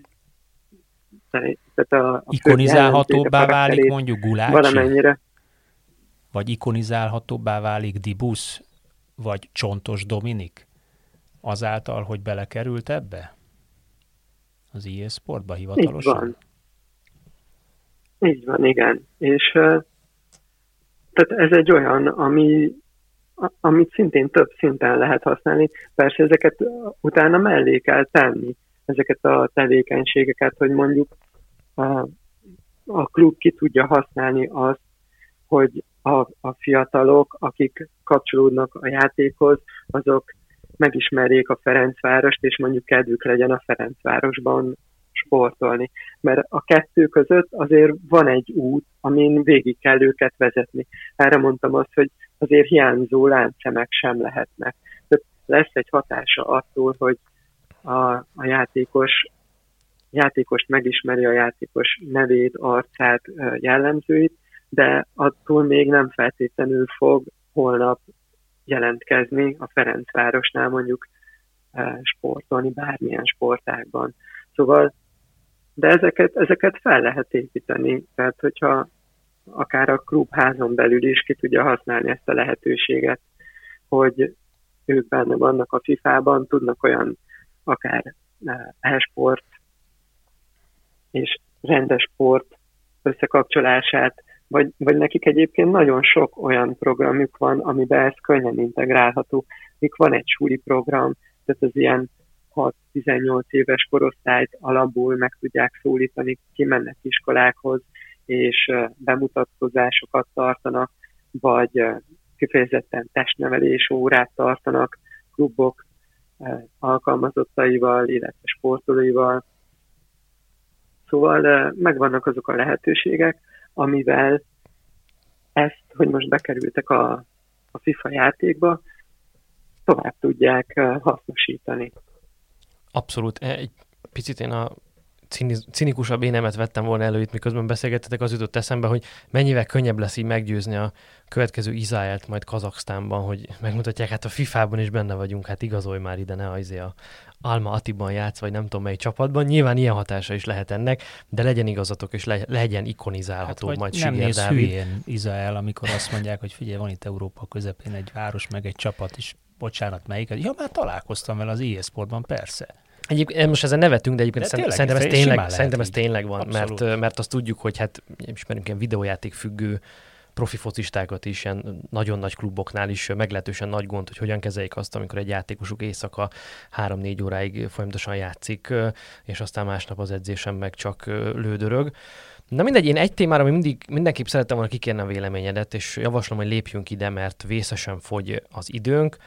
tehát a, a Ikonizálhatóbbá válik mondjuk Gulácsi? Valamennyire. Vagy ikonizálhatóbbá válik Dibusz, vagy Csontos Dominik? Azáltal, hogy belekerült ebbe? Az IE Sportba hivatalosan? Így van. Így van, igen. És tehát ez egy olyan, ami, amit szintén több szinten lehet használni. Persze ezeket utána mellé kell tenni, ezeket a tevékenységeket, hogy mondjuk a, a klub ki tudja használni azt, hogy a, a fiatalok, akik kapcsolódnak a játékhoz, azok megismerjék a Ferencvárost, és mondjuk kedvük legyen a Ferencvárosban sportolni. Mert a kettő között azért van egy út, amin végig kell őket vezetni. Erre mondtam azt, hogy azért hiányzó láncszemek sem lehetnek. Tehát lesz egy hatása attól, hogy a, a játékos játékost megismeri a játékos nevét, arcát, jellemzőit, de attól még nem feltétlenül fog holnap jelentkezni a Ferencvárosnál mondjuk sportolni bármilyen sportágban. Szóval, de ezeket, ezeket fel lehet építeni, tehát hogyha akár a klubházon belül is ki tudja használni ezt a lehetőséget, hogy ők benne vannak a FIFA-ban, tudnak olyan akár e-sport és rendes sport összekapcsolását, vagy, vagy nekik egyébként nagyon sok olyan programjuk van, amiben ez könnyen integrálható. Mik van egy súli program, tehát az ilyen 6-18 éves korosztályt alapból meg tudják szólítani, kimennek iskolákhoz, és bemutatkozásokat tartanak, vagy kifejezetten testnevelés órát tartanak klubok alkalmazottaival, illetve sportolóival. Szóval megvannak azok a lehetőségek, amivel ezt, hogy most bekerültek a, a FIFA játékba, tovább tudják hasznosítani. Abszolút. E, egy picit én a cinikusabb énemet vettem volna elő itt, miközben beszélgettetek, az jutott eszembe, hogy mennyivel könnyebb lesz így meggyőzni a következő Izáelt majd Kazaksztánban, hogy megmutatják, hát a FIFA-ban is benne vagyunk, hát igazolj már ide, ne ajzé a Alma Atiban játsz, vagy nem tudom mely csapatban. Nyilván ilyen hatása is lehet ennek, de legyen igazatok, és le, legyen ikonizálható hát, majd nem néz hülyén Izrael, amikor azt mondják, hogy figyelj, van itt Európa közepén egy város, meg egy csapat, is bocsánat, melyik? Ja, már találkoztam vele az e-sportban, persze. Egyébként most ezen nevetünk, de egyébként de tényleg, szerintem, ez tényleg, szerintem ez tényleg van, mert, mert azt tudjuk, hogy hát ismerünk ilyen videójáték függő profi focistákat is, ilyen nagyon nagy kluboknál is meglehetősen nagy gond, hogy hogyan kezeljék azt, amikor egy játékosuk éjszaka 3-4 óráig folyamatosan játszik, és aztán másnap az edzésen meg csak lődörög. Na mindegy, én egy témára, mindig, mindenképp szerettem volna kikérni a véleményedet, és javaslom, hogy lépjünk ide, mert vészesen fogy az időnk.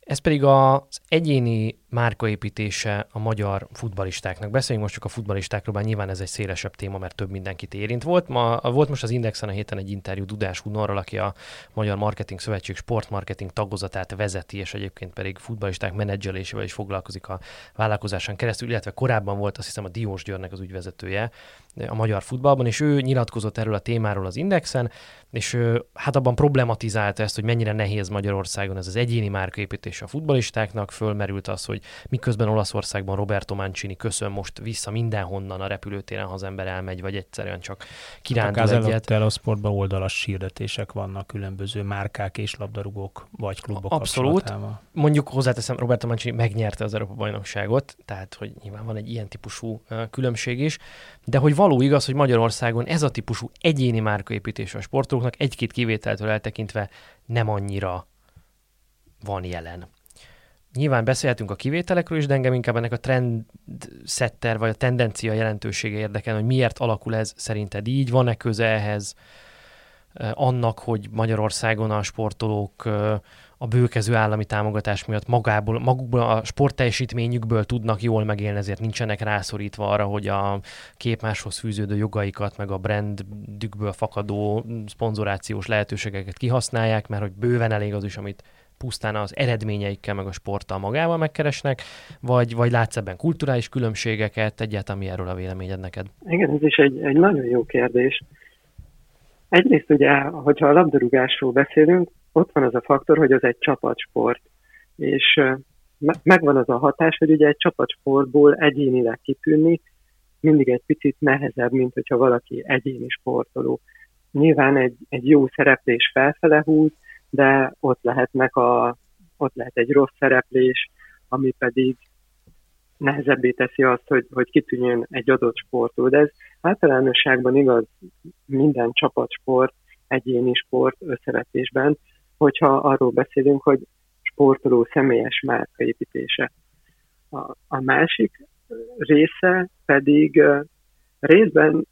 Ez pedig az egyéni márkaépítése a magyar futbalistáknak. Beszéljünk most csak a futbalistákról, bár nyilván ez egy szélesebb téma, mert több mindenkit érint. Volt, ma, volt most az Indexen a héten egy interjú Dudás Hunorral, aki a Magyar Marketing Szövetség sportmarketing tagozatát vezeti, és egyébként pedig futbalisták menedzselésével is foglalkozik a vállalkozásán keresztül, illetve korábban volt azt hiszem a Diós Györnek az ügyvezetője a magyar futballban, és ő nyilatkozott erről a témáról az Indexen, és hát abban problematizálta ezt, hogy mennyire nehéz Magyarországon ez az egyéni márkaépítés a futbalistáknak, fölmerült az, hogy hogy miközben Olaszországban Roberto Mancini köszön most vissza mindenhonnan a repülőtéren, ha az ember elmegy, vagy egyszerűen csak kirándul hát egyet. A sportban oldalas hirdetések vannak különböző márkák és labdarúgók vagy klubok Abszolút. Mondjuk hozzáteszem, Roberto Mancini megnyerte az Európa bajnokságot, tehát hogy nyilván van egy ilyen típusú különbség is, de hogy való igaz, hogy Magyarországon ez a típusú egyéni márkaépítés a sportolóknak egy-két kivételtől eltekintve nem annyira van jelen. Nyilván beszélhetünk a kivételekről is, de engem inkább ennek a trendsetter vagy a tendencia jelentősége érdekel, hogy miért alakul ez szerinted így, van-e köze ehhez annak, hogy Magyarországon a sportolók a bőkező állami támogatás miatt magából, magukból a sportteljesítményükből tudnak jól megélni, ezért nincsenek rászorítva arra, hogy a képmáshoz fűződő jogaikat, meg a brandükből fakadó szponzorációs lehetőségeket kihasználják, mert hogy bőven elég az is, amit pusztán az eredményeikkel, meg a sporttal magával megkeresnek, vagy, vagy látsz ebben kulturális különbségeket, egyáltalán mi erről a véleményed neked? Igen, ez is egy, egy nagyon jó kérdés. Egyrészt ugye, hogyha a labdarúgásról beszélünk, ott van az a faktor, hogy az egy csapatsport, és megvan az a hatás, hogy ugye egy csapatsportból egyénileg kitűnni mindig egy picit nehezebb, mint hogyha valaki egyéni sportoló. Nyilván egy, egy jó szereplés felfele húz, de ott lehetnek a, ott lehet egy rossz szereplés, ami pedig nehezebbé teszi azt, hogy, hogy kitűnjön egy adott sportról. Ez általánosságban igaz minden csapatsport, egyéni sport összevetésben, hogyha arról beszélünk, hogy sportoló személyes márkaépítése. A, a másik része pedig részben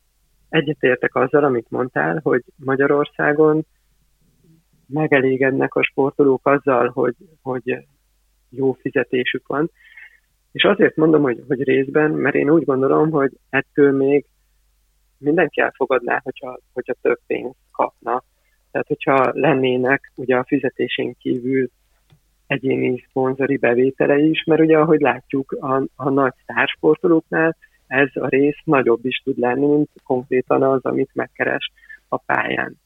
egyetértek azzal, amit mondtál, hogy Magyarországon megelégednek a sportolók azzal, hogy, hogy jó fizetésük van. És azért mondom, hogy, hogy részben, mert én úgy gondolom, hogy ettől még mindenki elfogadná, hogyha, hogyha több pénzt kapna. Tehát, hogyha lennének ugye a fizetésén kívül egyéni szponzori bevétele is, mert ugye ahogy látjuk a, a nagy sztársportolóknál, ez a rész nagyobb is tud lenni, mint konkrétan az, amit megkeres a pályán.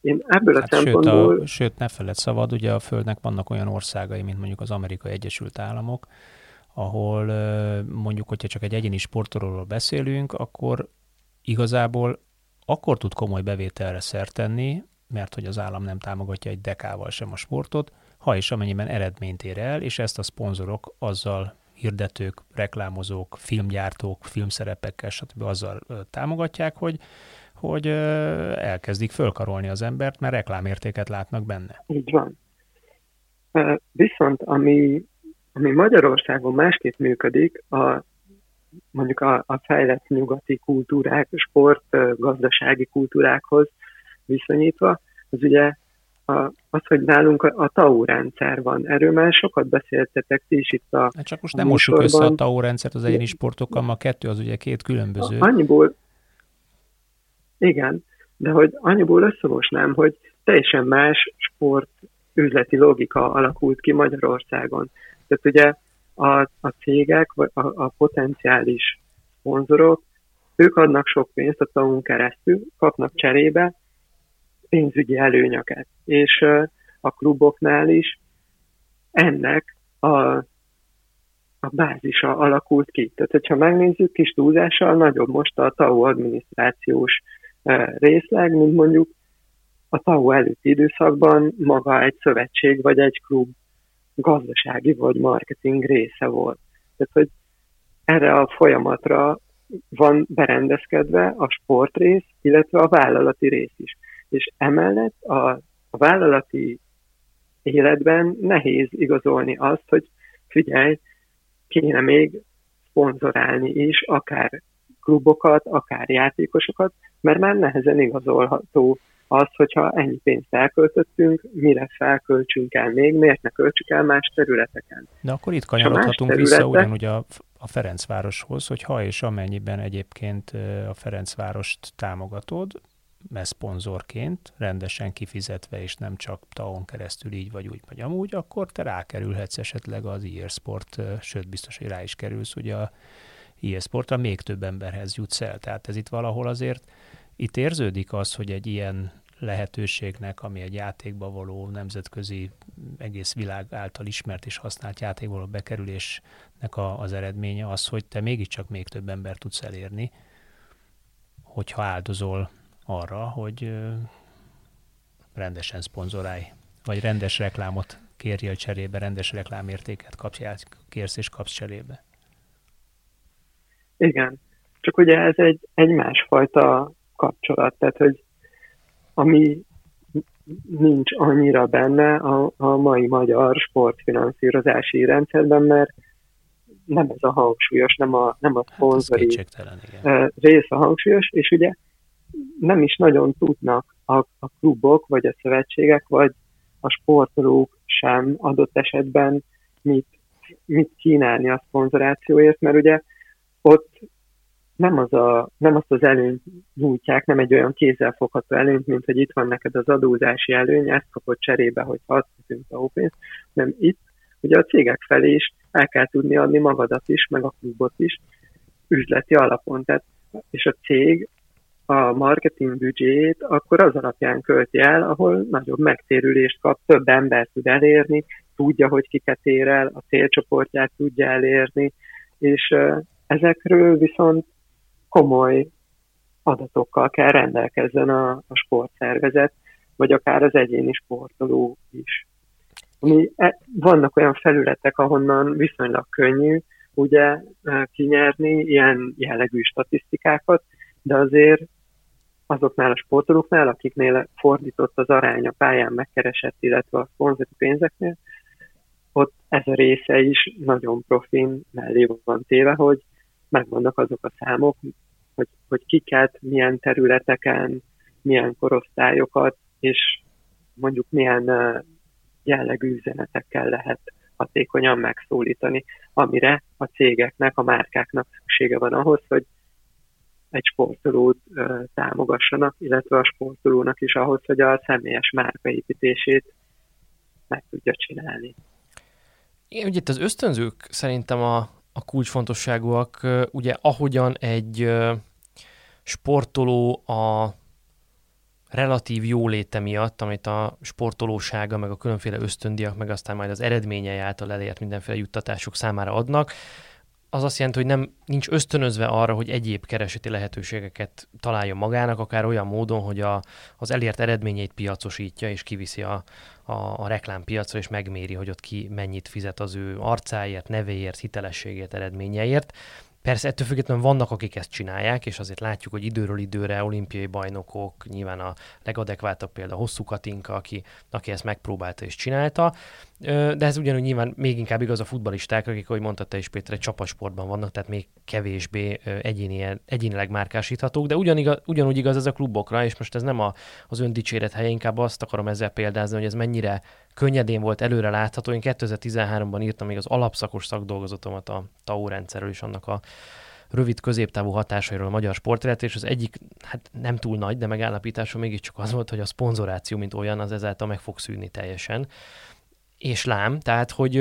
Én ebből hát a szempontból... Sőt, a, sőt, ne feled szabad, ugye a Földnek vannak olyan országai, mint mondjuk az Amerikai Egyesült Államok, ahol mondjuk, hogyha csak egy egyéni sportolóról beszélünk, akkor igazából akkor tud komoly bevételre szert tenni, mert hogy az állam nem támogatja egy dekával sem a sportot, ha és amennyiben eredményt ér el, és ezt a szponzorok azzal hirdetők, reklámozók, filmgyártók, filmszerepekkel, stb. azzal támogatják, hogy hogy elkezdik fölkarolni az embert, mert reklámértéket látnak benne. Így van. Viszont ami, ami Magyarországon másképp működik, a, mondjuk a, a fejlett nyugati kultúrák, sport, gazdasági kultúrákhoz viszonyítva, az ugye a, az, hogy nálunk a, a TAU rendszer van. Erről már sokat beszéltetek ti is itt a hát Csak most nem mossuk össze a TAU rendszert az egyéni sportokkal, ma a kettő az ugye két különböző. Annyiból, igen, de hogy annyiból összemosnám, hogy teljesen más sport üzleti logika alakult ki Magyarországon. Tehát ugye a, a cégek, vagy a, a potenciális szponzorok, ők adnak sok pénzt a tavunk keresztül, kapnak cserébe pénzügyi előnyöket. És a kluboknál is ennek a, a bázisa alakult ki. Tehát, hogyha megnézzük, kis túlzással nagyobb most a TAO adminisztrációs részleg, mint mondjuk a TAO előtti időszakban maga egy szövetség vagy egy klub gazdasági vagy marketing része volt. Tehát, hogy erre a folyamatra van berendezkedve a sportrész, illetve a vállalati rész is. És emellett a, a vállalati életben nehéz igazolni azt, hogy figyelj, kéne még szponzorálni is, akár klubokat, akár játékosokat, mert már nehezen igazolható az, hogyha ennyi pénzt elköltöttünk, mire felköltsünk el még, miért ne költsük el más területeken. De akkor itt kanyarodhatunk területek... vissza ugyanúgy a, a Ferencvároshoz, hogy ha és amennyiben egyébként a Ferencvárost támogatod, mert szponzorként, rendesen kifizetve, és nem csak TAON keresztül így vagy úgy, vagy amúgy, akkor te rákerülhetsz esetleg az IR Sport, sőt biztos, hogy rá is kerülsz ugye a e-sportra még több emberhez jutsz el. Tehát ez itt valahol azért, itt érződik az, hogy egy ilyen lehetőségnek, ami egy játékba való nemzetközi, egész világ által ismert és használt játékba való bekerülésnek a, az eredménye az, hogy te mégiscsak még több ember tudsz elérni, hogyha áldozol arra, hogy rendesen szponzorálj, vagy rendes reklámot kérjél cserébe, rendes reklámértéket kapsz, kérsz és kapsz cserébe. Igen, csak ugye ez egy, egy másfajta kapcsolat, tehát hogy ami nincs annyira benne a, a mai magyar sportfinanszírozási rendszerben, mert nem ez a hangsúlyos, nem a, nem a hát szponzori hát rész a hangsúlyos, és ugye nem is nagyon tudnak a, a klubok, vagy a szövetségek, vagy a sportolók sem adott esetben mit, mit kínálni a szponzorációért, mert ugye ott nem, az a, nem azt az előnyt nyújtják, nem egy olyan kézzelfogható előnyt, mint hogy itt van neked az adózási előny, ezt kapod cserébe, hogy adhatunk a pénzt, hanem itt ugye a cégek felé is el kell tudni adni magadat is, meg a klubot is üzleti alapon. Tehát, és a cég a marketing büdzséjét akkor az alapján költi el, ahol nagyobb megtérülést kap, több ember tud elérni, tudja, hogy kiket ér el, a célcsoportját tudja elérni, és ezekről viszont komoly adatokkal kell rendelkezzen a, a sportszervezet, vagy akár az egyéni sportoló is. Ami, e, vannak olyan felületek, ahonnan viszonylag könnyű ugye kinyerni ilyen jellegű statisztikákat, de azért azoknál a sportolóknál, akiknél fordított az arány a pályán megkeresett, illetve a szponzori pénzeknél, ott ez a része is nagyon profin mellé van téve, hogy megvannak azok a számok, hogy, hogy kiket, milyen területeken, milyen korosztályokat, és mondjuk milyen jellegű üzenetekkel lehet hatékonyan megszólítani, amire a cégeknek, a márkáknak szüksége van ahhoz, hogy egy sportolót ö, támogassanak, illetve a sportolónak is ahhoz, hogy a személyes márkaépítését meg tudja csinálni. Igen, ugye itt az ösztönzők szerintem a, a kulcsfontosságúak, ugye ahogyan egy sportoló a relatív jóléte miatt, amit a sportolósága, meg a különféle ösztöndiak, meg aztán majd az eredményei által elért mindenféle juttatások számára adnak, az azt jelenti, hogy nem nincs ösztönözve arra, hogy egyéb kereseti lehetőségeket találjon magának, akár olyan módon, hogy a, az elért eredményeit piacosítja, és kiviszi a, a, a reklámpiacra, és megméri, hogy ott ki mennyit fizet az ő arcáért, nevéért, hitelességért, eredményeiért. Persze ettől függetlenül vannak, akik ezt csinálják, és azért látjuk, hogy időről időre olimpiai bajnokok, nyilván a legadekváltabb példa Hosszú Katinka, aki, aki ezt megpróbálta és csinálta, de ez ugyanúgy nyilván még inkább igaz a futbalisták, akik, ahogy mondta te is Péter, egy vannak, tehát még kevésbé egyéni, egyénileg márkásíthatók, de ugyanigaz, ugyanúgy igaz ez a klubokra, és most ez nem a, az öndicséret helye, inkább azt akarom ezzel példázni, hogy ez mennyire könnyedén volt előre látható. Én 2013-ban írtam még az alapszakos szakdolgozatomat a TAO rendszerről és annak a rövid középtávú hatásairól a magyar sportélet, és az egyik, hát nem túl nagy, de megállapítása mégiscsak az volt, hogy a szponzoráció, mint olyan, az ezáltal meg fog szűnni teljesen. És lám, tehát, hogy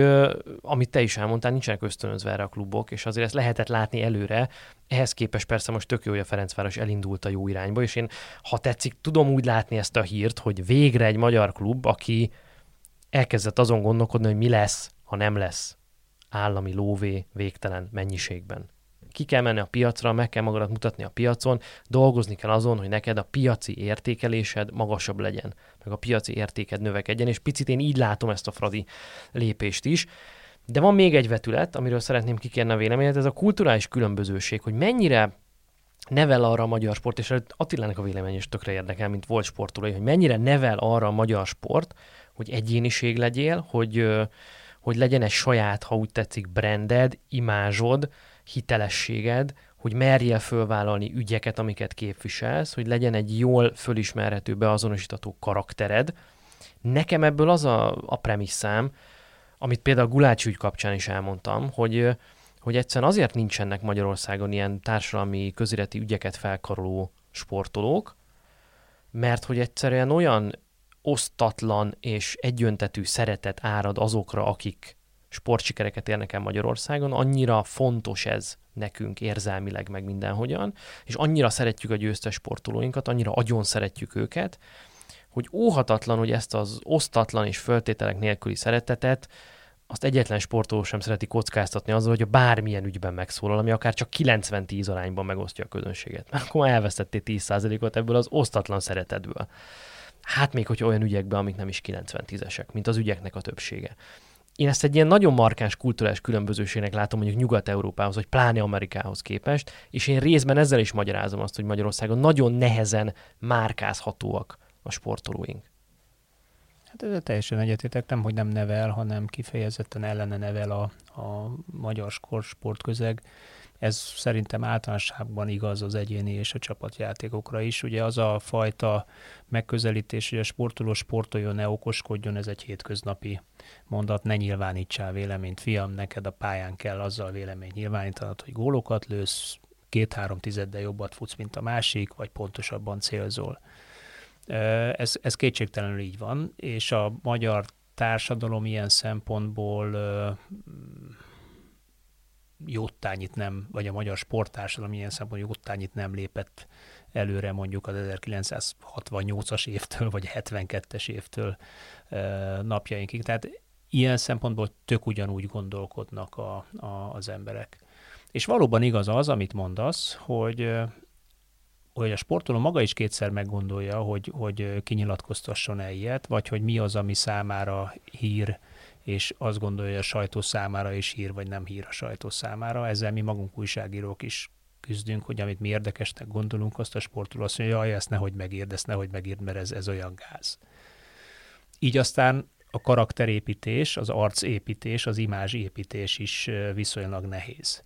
amit te is elmondtál, nincsenek ösztönözve erre a klubok, és azért ezt lehetett látni előre. Ehhez képest persze most tök jó, hogy a Ferencváros elindult a jó irányba, és én, ha tetszik, tudom úgy látni ezt a hírt, hogy végre egy magyar klub, aki elkezdett azon gondolkodni, hogy mi lesz, ha nem lesz állami lóvé végtelen mennyiségben. Ki kell menni a piacra, meg kell magadat mutatni a piacon, dolgozni kell azon, hogy neked a piaci értékelésed magasabb legyen, meg a piaci értéked növekedjen, és picit én így látom ezt a Fradi lépést is. De van még egy vetület, amiről szeretném kikérni a véleményet, ez a kulturális különbözőség, hogy mennyire nevel arra a magyar sport, és Attilának a vélemény is tökre érdekel, mint volt sportoló, hogy mennyire nevel arra a magyar sport, hogy egyéniség legyél, hogy, hogy legyen egy saját, ha úgy tetszik, branded, imázsod, hitelességed, hogy merjél fölvállalni ügyeket, amiket képviselsz, hogy legyen egy jól fölismerhető, beazonosítható karaktered. Nekem ebből az a, a premisszám, amit például a Gulács ügy kapcsán is elmondtam, hogy, hogy egyszerűen azért nincsenek Magyarországon ilyen társadalmi közéleti ügyeket felkaroló sportolók, mert hogy egyszerűen olyan osztatlan és egyöntetű szeretet árad azokra, akik sportsikereket érnek el Magyarországon, annyira fontos ez nekünk érzelmileg, meg mindenhogyan, és annyira szeretjük a győztes sportolóinkat, annyira agyon szeretjük őket, hogy óhatatlan, hogy ezt az osztatlan és föltételek nélküli szeretetet azt egyetlen sportoló sem szereti kockáztatni azzal, hogy a bármilyen ügyben megszólal, ami akár csak 90-10 arányban megosztja a közönséget. Mert akkor elvesztettél 10%-ot ebből az osztatlan szeretetből. Hát még, hogy olyan ügyekben, amik nem is 90-10-esek, mint az ügyeknek a többsége. Én ezt egy ilyen nagyon markáns kulturális különbözőségnek látom mondjuk Nyugat-Európához, vagy pláne Amerikához képest, és én részben ezzel is magyarázom azt, hogy Magyarországon nagyon nehezen márkázhatóak a sportolóink. Hát ez teljesen egyetértek, nem, hogy nem nevel, hanem kifejezetten ellene nevel a, a magyar sportközeg. Ez szerintem általánosságban igaz az egyéni és a csapatjátékokra is. Ugye az a fajta megközelítés, hogy a sportoló sportoljon, ne okoskodjon, ez egy hétköznapi mondat, ne nyilvánítsál véleményt, fiam, neked a pályán kell azzal véleményt nyilvánítanod, hogy gólokat lősz, két-három tizeddel jobbat futsz, mint a másik, vagy pontosabban célzol. Ez, ez kétségtelenül így van, és a magyar társadalom ilyen szempontból jóttányit nem, vagy a magyar sporttársadalom ilyen szempontból jóttányit nem lépett előre mondjuk az 1968-as évtől, vagy 72-es évtől napjainkig. Tehát ilyen szempontból tök ugyanúgy gondolkodnak a, a, az emberek. És valóban igaz az, amit mondasz, hogy hogy a sportoló maga is kétszer meggondolja, hogy, hogy kinyilatkoztasson-e ilyet, vagy hogy mi az, ami számára hír, és azt gondolja, hogy a sajtó számára is hír, vagy nem hír a sajtó számára. Ezzel mi magunk újságírók is küzdünk, hogy amit mi érdekesnek gondolunk, azt a sportoló azt mondja, jaj, ezt nehogy megírd, ezt nehogy megírd, mert ez, ez olyan gáz. Így aztán a karakterépítés, az arcépítés, az imázsépítés is viszonylag nehéz.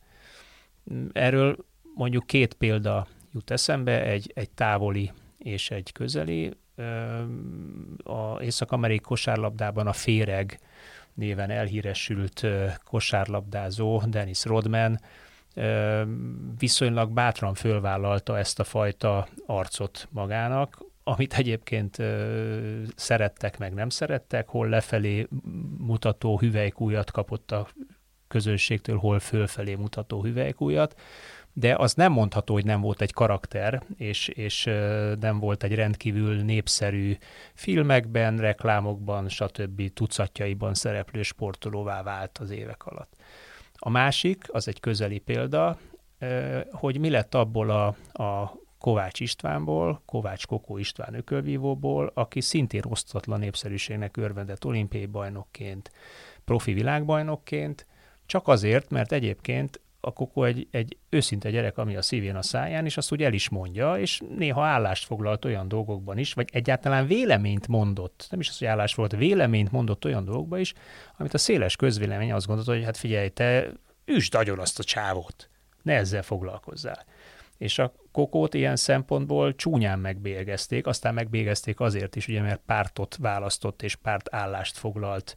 Erről mondjuk két példa jut eszembe, egy, egy távoli és egy közeli. A észak-amerikai kosárlabdában a Féreg néven elhíresült kosárlabdázó Dennis Rodman viszonylag bátran fölvállalta ezt a fajta arcot magának, amit egyébként szerettek, meg nem szerettek, hol lefelé mutató hüvelykújat kapott a közönségtől, hol fölfelé mutató hüvelykújat de az nem mondható, hogy nem volt egy karakter, és, és nem volt egy rendkívül népszerű filmekben, reklámokban, stb. tucatjaiban szereplő sportolóvá vált az évek alatt. A másik, az egy közeli példa, hogy mi lett abból a, a Kovács Istvánból, Kovács Kokó István ökölvívóból, aki szintén osztatlan népszerűségnek örvendett olimpiai bajnokként, profi világbajnokként, csak azért, mert egyébként a Kokó egy, egy őszinte gyerek, ami a szívén a száján, és azt úgy el is mondja, és néha állást foglalt olyan dolgokban is, vagy egyáltalán véleményt mondott, nem is az, hogy állás volt, véleményt mondott olyan dolgokban is, amit a széles közvélemény azt gondolta, hogy hát figyelj, te üsd agyon azt a csávót, ne ezzel foglalkozzál és a kokót ilyen szempontból csúnyán megbélyegezték, aztán megbélyegezték azért is, ugye, mert pártot választott és pártállást foglalt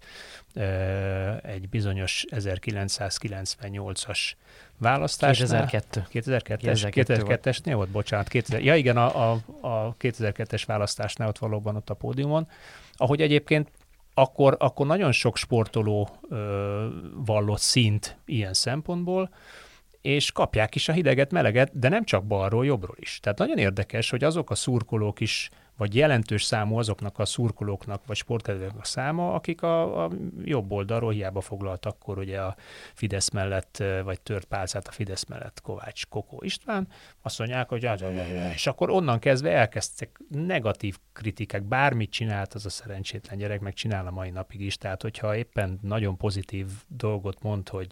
egy bizonyos 1998-as választás. 2002. 2002-es, 2002-esnél volt, bocsánat. 2000, ja igen, a, a, a 2002-es választásnál ott valóban ott a pódiumon, ahogy egyébként akkor, akkor nagyon sok sportoló ö, vallott szint ilyen szempontból, és kapják is a hideget, meleget, de nem csak balról, jobbról is. Tehát nagyon érdekes, hogy azok a szurkolók is, vagy jelentős számú azoknak a szurkolóknak, vagy sportkedvelőknek a száma, akik a, a jobb oldalról hiába foglalt akkor ugye a Fidesz mellett, vagy tört pálcát a Fidesz mellett Kovács Kokó István, azt mondják, hogy és akkor onnan kezdve elkezdtek negatív kritikák, bármit csinált az a szerencsétlen gyerek, meg csinál a mai napig is, tehát hogyha éppen nagyon pozitív dolgot mond, hogy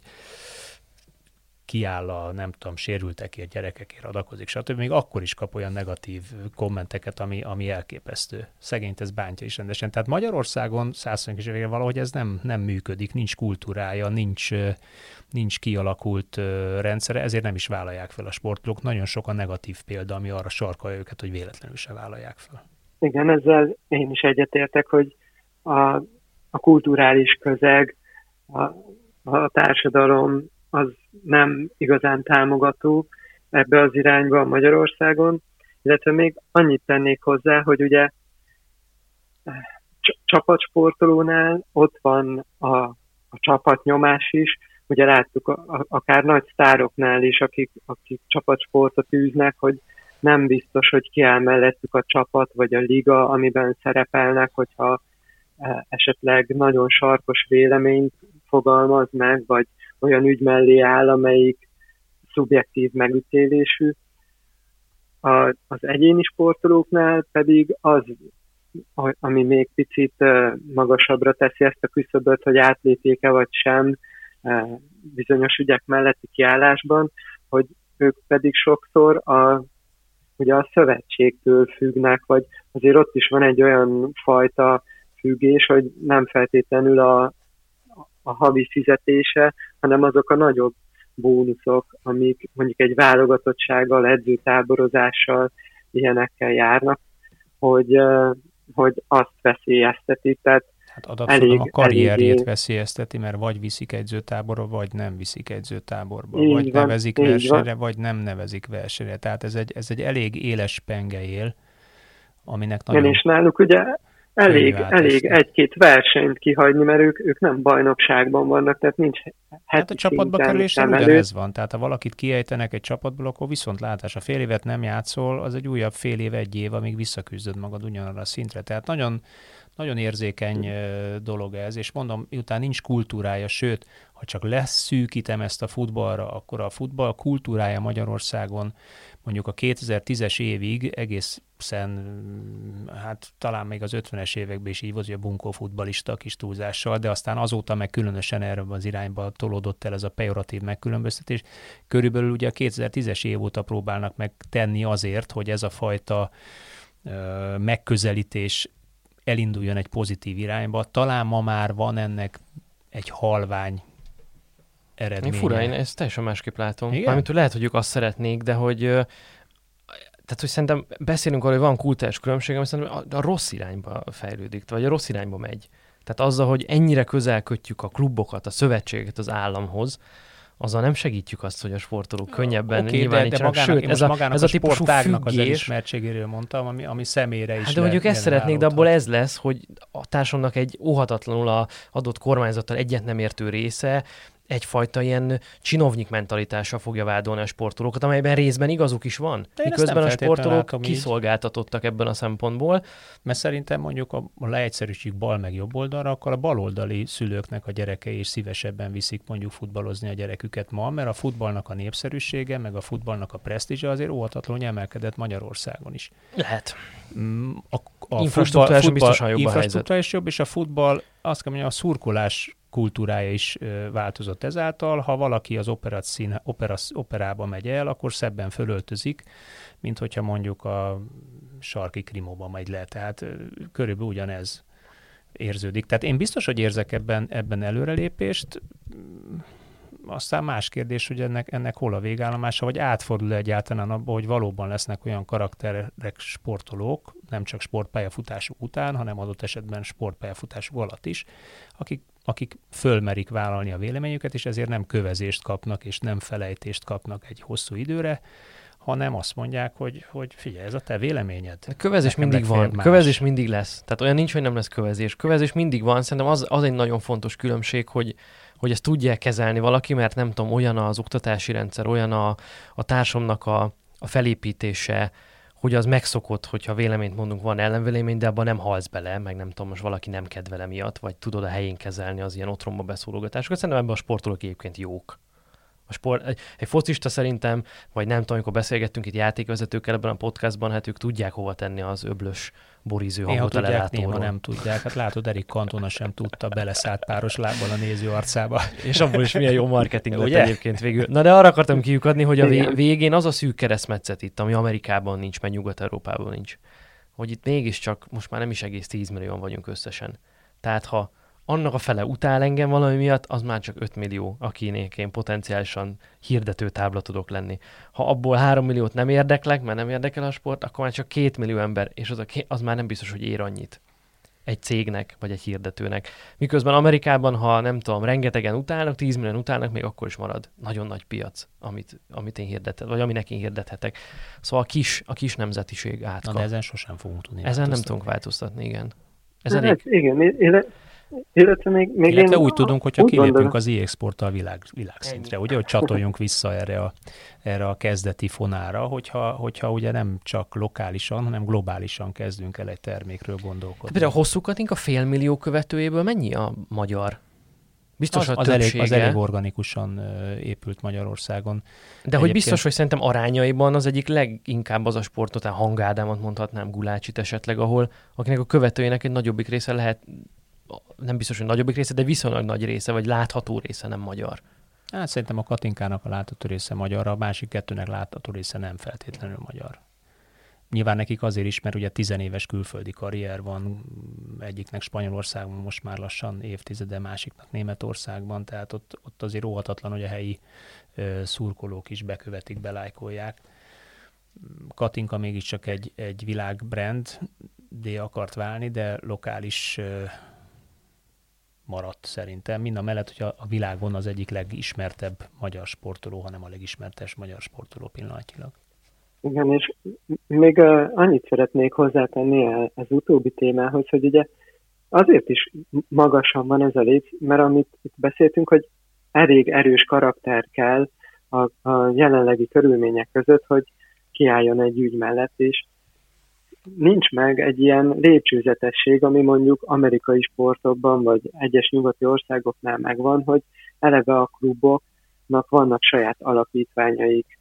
kiáll a, nem tudom, sérültekért, gyerekekért adakozik, stb. Még akkor is kap olyan negatív kommenteket, ami, ami elképesztő. Szegényt ez bántja is rendesen. Tehát Magyarországon 120 évvel valahogy ez nem, nem működik, nincs kultúrája, nincs, nincs kialakult rendszere, ezért nem is vállalják fel a sportolók. Nagyon sok a negatív példa, ami arra sarkalja őket, hogy véletlenül se vállalják fel. Igen, ezzel én is egyetértek, hogy a, a kulturális közeg, a, a társadalom az nem igazán támogató ebbe az irányba Magyarországon, illetve még annyit tennék hozzá, hogy ugye csapatsportolónál ott van a, a csapatnyomás is, ugye láttuk a, a, akár nagy sztároknál is, akik, akik csapatsportot űznek, hogy nem biztos, hogy kiáll mellettük a csapat vagy a liga, amiben szerepelnek, hogyha esetleg nagyon sarkos véleményt fogalmaz meg, vagy olyan ügy mellé áll, amelyik szubjektív megítélésű. A, az egyéni sportolóknál pedig az, ami még picit magasabbra teszi ezt a küszöböt, hogy átlépjék-e vagy sem bizonyos ügyek melletti kiállásban, hogy ők pedig sokszor a, ugye a szövetségtől függnek, vagy azért ott is van egy olyan fajta függés, hogy nem feltétlenül a, a havi fizetése, hanem azok a nagyobb bónuszok, amik mondjuk egy válogatottsággal, edzőtáborozással, ilyenekkel járnak, hogy, hogy azt veszélyezteti. Tehát Hát elég, a karrierjét elég... veszélyezteti, mert vagy viszik edzőtáborba, vagy nem viszik edzőtáborba. Így vagy van, nevezik versenyre, van. vagy nem nevezik versenyre. Tehát ez egy, ez egy elég éles penge él, aminek nagyon... Igen, és náluk ugye elég, elég egy-két versenyt kihagyni, mert ők, ők nem bajnokságban vannak, tehát nincs Hát a csapatba kerülésre ugyanez van, tehát ha valakit kiejtenek egy csapatból, akkor viszont látás, a fél évet nem játszol, az egy újabb fél év, egy év, amíg visszaküzdöd magad ugyanarra a szintre. Tehát nagyon, nagyon érzékeny dolog ez, és mondom, miután nincs kultúrája, sőt, ha csak leszűkítem ezt a futballra, akkor a futball kultúrája Magyarországon mondjuk a 2010-es évig egészen, hát talán még az 50-es években is így volt, hogy a bunkó futbalista kis túlzással, de aztán azóta meg különösen erre az irányba tolódott el ez a pejoratív megkülönböztetés. Körülbelül ugye a 2010-es év óta próbálnak meg tenni azért, hogy ez a fajta ö, megközelítés elinduljon egy pozitív irányba. Talán ma már van ennek egy halvány eredménye. Én fura, én ezt teljesen másképp látom. Igen? Mármint, hogy lehet, hogy ők azt szeretnék, de hogy tehát, hogy szerintem beszélünk arról, hogy van kultúrás különbség, ami szerintem a, a rossz irányba fejlődik, vagy a rossz irányba megy. Tehát azzal, hogy ennyire közel kötjük a klubokat, a szövetségeket az államhoz, azzal nem segítjük azt, hogy a sportolók könnyebben okay, nyilvánítsanak. De, de magának, Sőt, ez a, ez a, a típusú függés... az elismertségéről mondtam, ami, ami személyre is Hát de mondjuk ezt szeretnék, de abból ez lesz, hogy a társadalomnak egy óhatatlanul a adott kormányzattal egyet nem értő része egyfajta ilyen csinovnyik mentalitással fogja vádolni a sportolókat, amelyben részben igazuk is van. De miközben a sportolók kiszolgáltatottak így. ebben a szempontból. Mert szerintem mondjuk a, a leegyszerűség bal meg jobb oldalra, akkor a baloldali szülőknek a gyerekei is szívesebben viszik mondjuk futballozni a gyereküket ma, mert a futballnak a népszerűsége, meg a futballnak a presztízse azért óhatatlanul emelkedett Magyarországon is. Lehet. Mm, a, a futball, futball, biztosan jobb a helyzet. jobb, és a futball, azt kell mondjam, a szurkolás kultúrája is változott ezáltal. Ha valaki az operat opera, operába megy el, akkor szebben fölöltözik, mint hogyha mondjuk a sarki krimóba megy le. Tehát körülbelül ugyanez érződik. Tehát én biztos, hogy érzek ebben, ebben előrelépést, aztán más kérdés, hogy ennek, ennek hol a végállomása, vagy átfordul egyáltalán abba, hogy valóban lesznek olyan karakterek sportolók, nem csak sportpályafutásuk után, hanem adott esetben sportpályafutásuk alatt is, akik akik fölmerik vállalni a véleményüket, és ezért nem kövezést kapnak, és nem felejtést kapnak egy hosszú időre, hanem azt mondják, hogy, hogy figyelj, ez a te véleményed. A kövezés Nekem mindig van, más. kövezés mindig lesz. Tehát olyan nincs, hogy nem lesz kövezés. Kövezés mindig van, szerintem az, az egy nagyon fontos különbség, hogy, hogy ezt tudja kezelni valaki, mert nem tudom, olyan az oktatási rendszer, olyan a, a társamnak a, a felépítése, hogy az megszokott, hogyha véleményt mondunk, van ellenvélemény, de abban nem halsz bele, meg nem tudom, most valaki nem kedvele miatt, vagy tudod a helyén kezelni az ilyen otromba beszólogatásokat. Szerintem ebben a sportolók egyébként jók. A sport, egy, egy focista szerintem, vagy nem tudom, amikor beszélgettünk itt játékvezetőkkel ebben a podcastban, hát ők tudják hova tenni az öblös boriző hangot néha tudják, néha nem tudják. Hát látod, Erik Kantona sem tudta, beleszállt páros lábbal a néző arcába. És abból is milyen jó marketing lett egyébként végül. Na de arra akartam kiukadni, hogy a végén az a szűk keresztmetszet itt, ami Amerikában nincs, meg Nyugat-Európában nincs. Hogy itt mégiscsak most már nem is egész 10 millióan vagyunk összesen. Tehát ha annak a fele utál engem valami miatt, az már csak 5 millió, akinek én potenciálisan hirdető tábla tudok lenni. Ha abból 3 milliót nem érdeklek, mert nem érdekel a sport, akkor már csak 2 millió ember, és az, a, az már nem biztos, hogy ér annyit egy cégnek, vagy egy hirdetőnek. Miközben Amerikában, ha nem tudom, rengetegen utálnak, 10 millió utálnak, még akkor is marad nagyon nagy piac, amit, amit én hirdetek, vagy aminek én hirdethetek. Szóval a kis, a kis nemzetiség átkap. Na, de ezen sosem fogunk tudni Ezen nem tudunk változtatni, igen. Ez elég... Hát, igen, én, én Illetve, még, még Illetve én úgy tudunk, hogyha kilépünk gondolom. az e-exporttal világ, világszintre, ugye, hogy csatoljunk vissza erre a, erre a kezdeti fonára, hogyha, hogyha ugye nem csak lokálisan, hanem globálisan kezdünk el egy termékről gondolkodni. Például a hosszú a félmillió követőjéből mennyi a magyar? Biztos az, az, elég, az elég organikusan épült Magyarországon. De Egyébként... hogy biztos, hogy szerintem arányaiban az egyik leginkább az a sport, után hangádámat mondhatnám Gulácsit esetleg, ahol akinek a követőjének egy nagyobbik része lehet, nem biztos, hogy nagyobbik része, de viszonylag nagy része, vagy látható része nem magyar. Hát szerintem a Katinkának a látható része magyar, a másik kettőnek látható része nem feltétlenül magyar. Nyilván nekik azért is, mert ugye tizenéves külföldi karrier van, egyiknek Spanyolországban most már lassan évtizede, másiknak Németországban, tehát ott, ott azért óhatatlan, hogy a helyi ö, szurkolók is bekövetik, belájkolják. Katinka mégiscsak egy, egy világbrand, de akart válni, de lokális ö, maradt szerintem. Mind a mellett, hogy a, világon az egyik legismertebb magyar sportoló, hanem a legismertes magyar sportoló pillanatilag. Igen, és még uh, annyit szeretnék hozzátenni az utóbbi témához, hogy ugye azért is magasan van ez a léc, mert amit itt beszéltünk, hogy elég erős karakter kell a, a jelenlegi körülmények között, hogy kiálljon egy ügy mellett, és nincs meg egy ilyen lépcsőzetesség, ami mondjuk amerikai sportokban, vagy egyes nyugati országoknál megvan, hogy eleve a kluboknak vannak saját alapítványaik,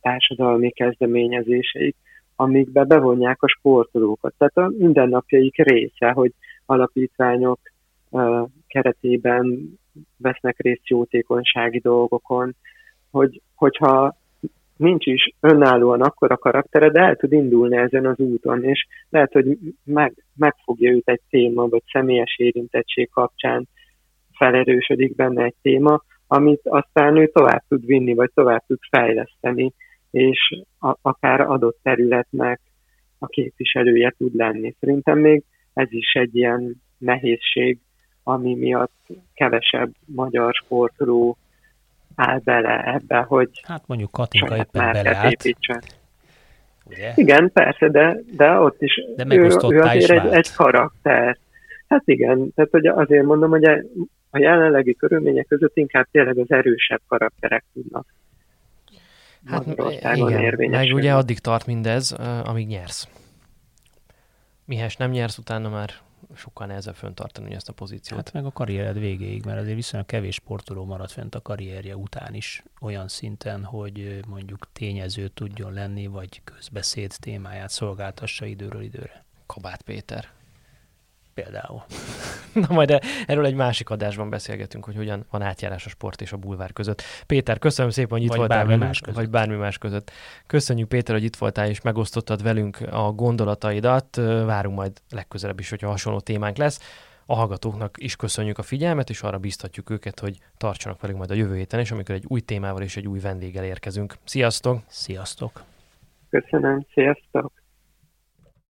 társadalmi kezdeményezéseik, amikbe bevonják a sportolókat. Tehát a mindennapjaik része, hogy alapítványok keretében vesznek részt jótékonysági dolgokon, hogy, hogyha nincs is önállóan akkor a karaktere, de el tud indulni ezen az úton, és lehet, hogy meg, megfogja őt egy téma, vagy személyes érintettség kapcsán felerősödik benne egy téma, amit aztán ő tovább tud vinni, vagy tovább tud fejleszteni, és a, akár adott területnek a képviselője tud lenni. Szerintem még ez is egy ilyen nehézség, ami miatt kevesebb magyar sportoló áll bele ebbe, hogy hát mondjuk Katinka éppen beleállt. Ugye? Igen, persze, de, de ott is de ő, ő azért is egy, egy karakter. Hát igen, tehát hogy azért mondom, hogy a jelenlegi körülmények között inkább tényleg az erősebb karakterek tudnak Hát igen, meg ugye addig tart mindez, amíg nyersz. Mihez nem nyersz, utána már sokkal nehezebb föntartani ezt a pozíciót. Hát meg a karriered végéig, mert azért viszonylag kevés sportoló maradt fent a karrierje után is olyan szinten, hogy mondjuk tényező tudjon lenni, vagy közbeszéd témáját szolgáltassa időről időre. Kabát Péter. Például. <laughs> Na majd erről egy másik adásban beszélgetünk, hogy hogyan van átjárás a sport és a bulvár között. Péter, köszönöm szépen, hogy itt vagy voltál bármi más között. vagy bármi más között. Köszönjük Péter, hogy itt voltál és megosztottad velünk a gondolataidat. Várunk majd legközelebb is, hogyha hasonló témánk lesz. A hallgatóknak is köszönjük a figyelmet, és arra biztatjuk őket, hogy tartsanak velünk majd a jövő héten is, amikor egy új témával és egy új vendéggel érkezünk. Sziasztok! Sziasztok! Köszönöm, sziasztok!